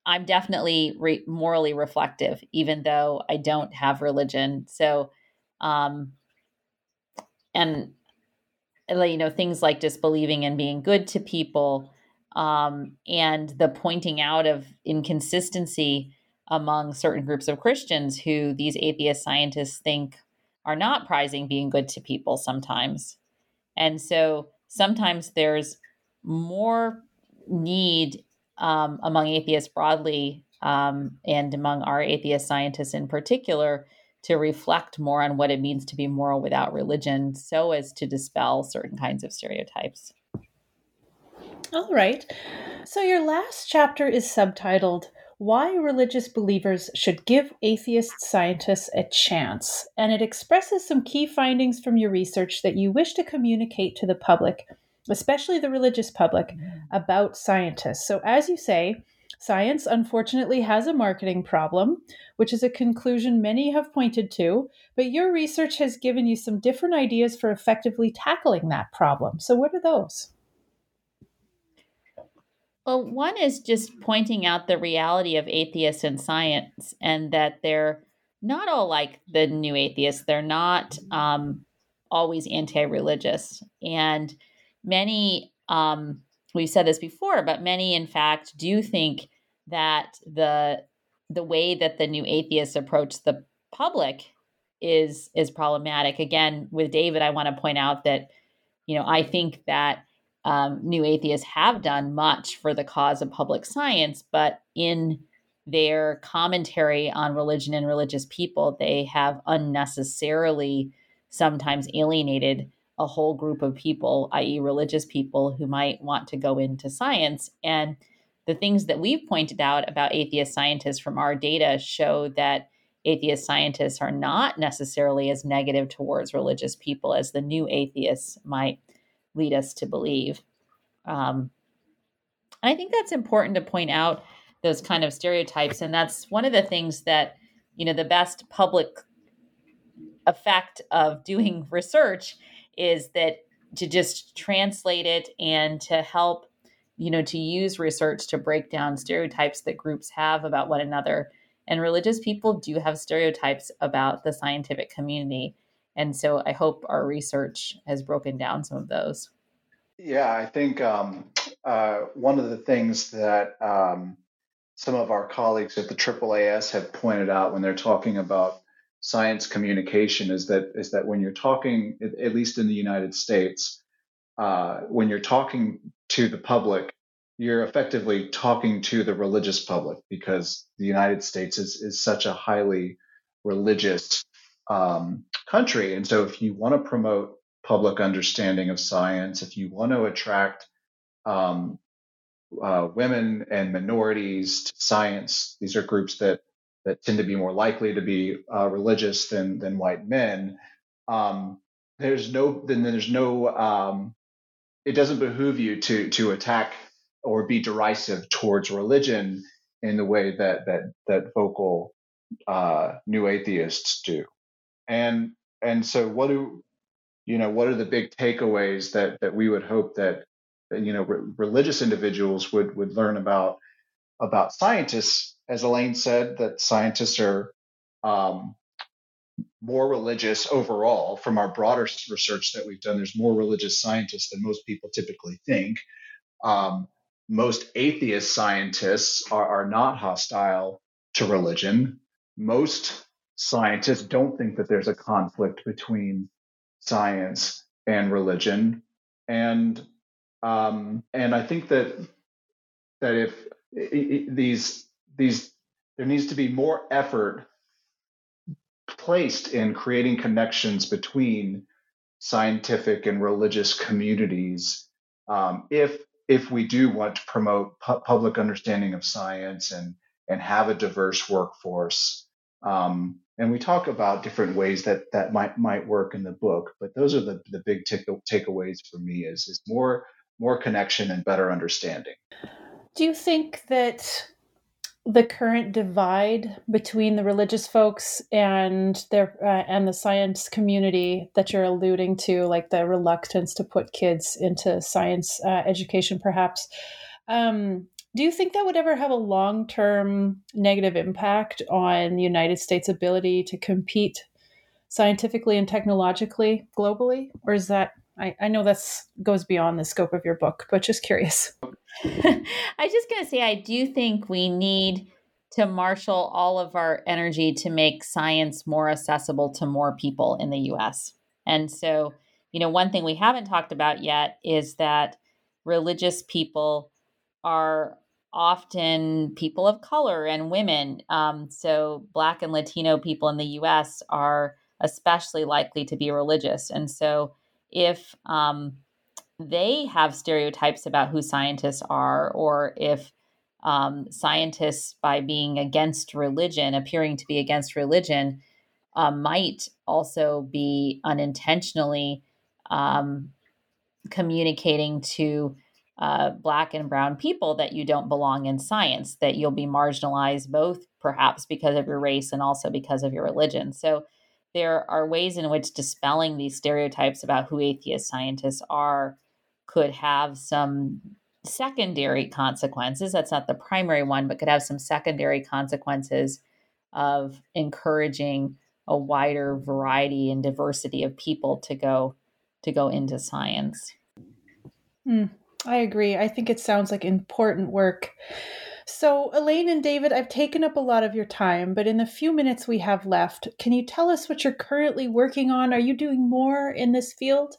I'm definitely re- morally reflective, even though I don't have religion. So, um, and you know things like disbelieving and being good to people, um, and the pointing out of inconsistency among certain groups of Christians who these atheist scientists think are not prizing being good to people sometimes, and so sometimes there's more need um, among atheists broadly um, and among our atheist scientists in particular to reflect more on what it means to be moral without religion so as to dispel certain kinds of stereotypes. All right. So, your last chapter is subtitled Why Religious Believers Should Give Atheist Scientists a Chance. And it expresses some key findings from your research that you wish to communicate to the public especially the religious public, mm-hmm. about scientists. So, as you say, science unfortunately has a marketing problem, which is a conclusion many have pointed to, but your research has given you some different ideas for effectively tackling that problem. So, what are those? Well, one is just pointing out the reality of atheists in science and that they're not all like the new atheists. They're not um, always anti religious. And many, um, we've said this before, but many, in fact, do think that the the way that the new atheists approach the public is is problematic. Again, with David, I want to point out that you know I think that um, new atheists have done much for the cause of public science, but in their commentary on religion and religious people, they have unnecessarily sometimes alienated a whole group of people, i.e., religious people who might want to go into science. And the things that we've pointed out about atheist scientists from our data show that atheist scientists are not necessarily as negative towards religious people as the new atheists might lead us to believe. Um, I think that's important to point out those kind of stereotypes. And that's one of the things that, you know, the best public effect of doing research is that to just translate it and to help you know to use research to break down stereotypes that groups have about one another And religious people do have stereotypes about the scientific community. And so I hope our research has broken down some of those. Yeah, I think um, uh, one of the things that um, some of our colleagues at the AAAS have pointed out when they're talking about science communication is that is that when you're talking, at least in the United States, uh, when you're talking to the public, you're effectively talking to the religious public because the United States is is such a highly religious um, country, and so if you want to promote public understanding of science, if you want to attract um, uh, women and minorities to science, these are groups that that tend to be more likely to be uh, religious than than white men. Um, there's no then there's no um, it doesn't behoove you to to attack or be derisive towards religion in the way that that that vocal uh, new atheists do. And and so what do you know what are the big takeaways that that we would hope that, that you know re- religious individuals would would learn about about scientists as elaine said that scientists are um, more religious overall. From our broader research that we've done there's more religious scientists than most people typically think. Um, most atheist scientists are, are not hostile to religion. Most scientists don't think that there's a conflict between science and religion, and um, and I think that that if these these there needs to be more effort placed in creating connections between scientific and religious communities um, if if we do want to promote pu- public understanding of science and and have a diverse workforce. Um, and we talk about different ways that that might might work in the book but those are the, the big take, takeaways for me is is more more connection and better understanding do you think that the current divide between the religious folks and their uh, and the science community that you're alluding to like the reluctance to put kids into science uh, education perhaps um, do you think that would ever have a long term negative impact on the United States' ability to compete scientifically and technologically globally? Or is that, I, I know that's goes beyond the scope of your book, but just curious. I was just going to say, I do think we need to marshal all of our energy to make science more accessible to more people in the US. And so, you know, one thing we haven't talked about yet is that religious people are often people of color and women. Um, so, Black and Latino people in the US are especially likely to be religious. And so, if um, they have stereotypes about who scientists are, or if um, scientists, by being against religion, appearing to be against religion, uh, might also be unintentionally um, communicating to uh, black and brown people that you don't belong in science, that you'll be marginalized both perhaps because of your race and also because of your religion. So there are ways in which dispelling these stereotypes about who atheist scientists are could have some secondary consequences. That's not the primary one, but could have some secondary consequences of encouraging a wider variety and diversity of people to go to go into science. Hmm. I agree. I think it sounds like important work. So, Elaine and David, I've taken up a lot of your time, but in the few minutes we have left, can you tell us what you're currently working on? Are you doing more in this field?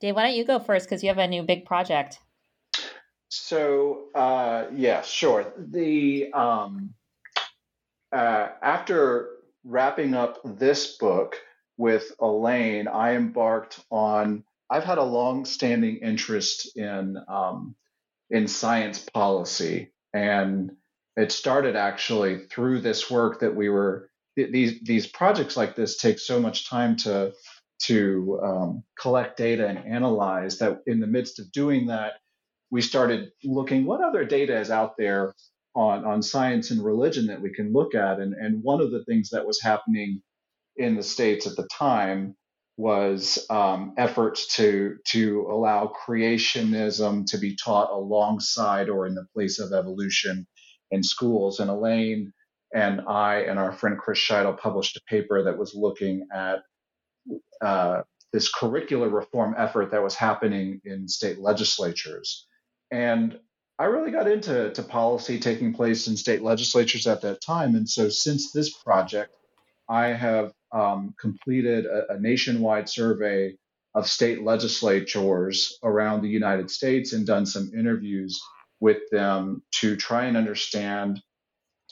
Dave, why don't you go first because you have a new big project? So, uh, yeah, sure. The um, uh, after wrapping up this book with Elaine, I embarked on I've had a long-standing interest in um, in science policy, and it started actually through this work that we were these these projects like this take so much time to to um, collect data and analyze that in the midst of doing that we started looking what other data is out there on on science and religion that we can look at. And and one of the things that was happening in the states at the time was um, efforts to to allow creationism to be taught alongside or in the place of evolution in schools. And Elaine and I and our friend Chris Scheitle published a paper that was looking at uh, this curricular reform effort that was happening in state legislatures. And I really got into to policy taking place in state legislatures at that time. And so since this project, I have um, completed a, a nationwide survey of state legislatures around the United States and done some interviews with them to try and understand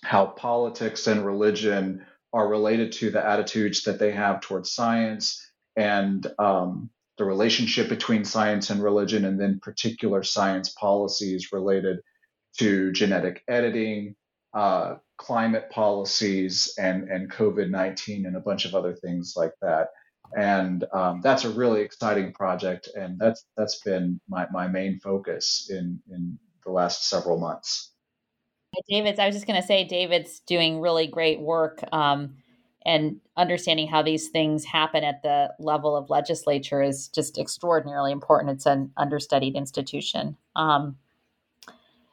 how politics and religion are related to the attitudes that they have towards science and um, the relationship between science and religion, and then particular science policies related to genetic editing, uh, climate policies, and, and COVID 19, and a bunch of other things like that. And um, that's a really exciting project, and that's that's been my, my main focus in, in the last several months. David's, I was just going to say, David's doing really great work um, and understanding how these things happen at the level of legislature is just extraordinarily important. It's an understudied institution. Um,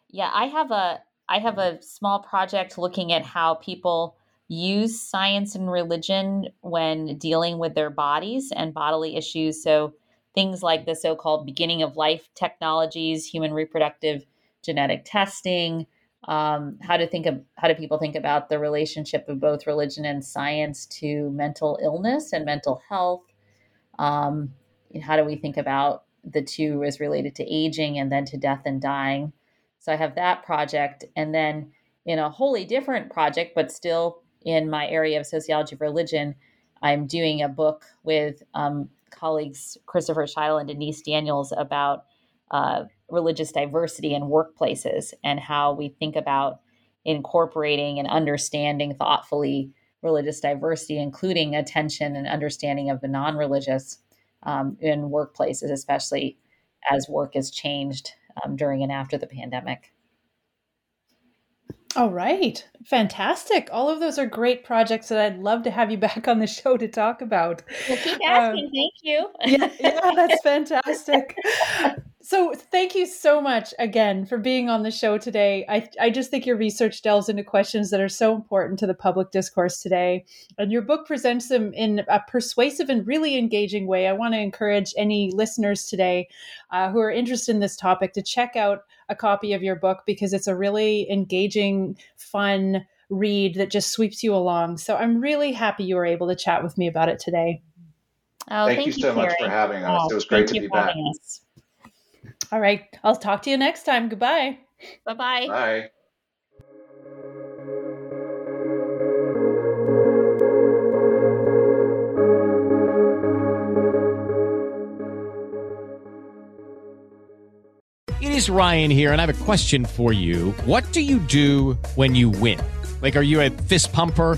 yeah, I have a I have a small project looking at how people use science and religion when dealing with their bodies and bodily issues. So things like the so-called beginning of life technologies, human reproductive genetic testing, um, how to think of how do people think about the relationship of both religion and science to mental illness and mental health um, how do we think about the two as related to aging and then to death and dying so i have that project and then in a wholly different project but still in my area of sociology of religion i'm doing a book with um, colleagues christopher scheitle and denise daniels about uh, religious diversity in workplaces and how we think about incorporating and understanding thoughtfully religious diversity, including attention and understanding of the non religious um, in workplaces, especially as work has changed um, during and after the pandemic. All right. Fantastic. All of those are great projects that I'd love to have you back on the show to talk about. Well, keep asking. Um, Thank you. yeah, yeah, that's fantastic. So, thank you so much again for being on the show today. I, I just think your research delves into questions that are so important to the public discourse today. And your book presents them in a persuasive and really engaging way. I want to encourage any listeners today uh, who are interested in this topic to check out a copy of your book because it's a really engaging, fun read that just sweeps you along. So, I'm really happy you were able to chat with me about it today. Oh, thank, thank you so much for having us. Oh, it was great to be back. Us. All right. I'll talk to you next time. Goodbye. Bye-bye. Bye. It is Ryan here, and I have a question for you. What do you do when you win? Like, are you a fist pumper?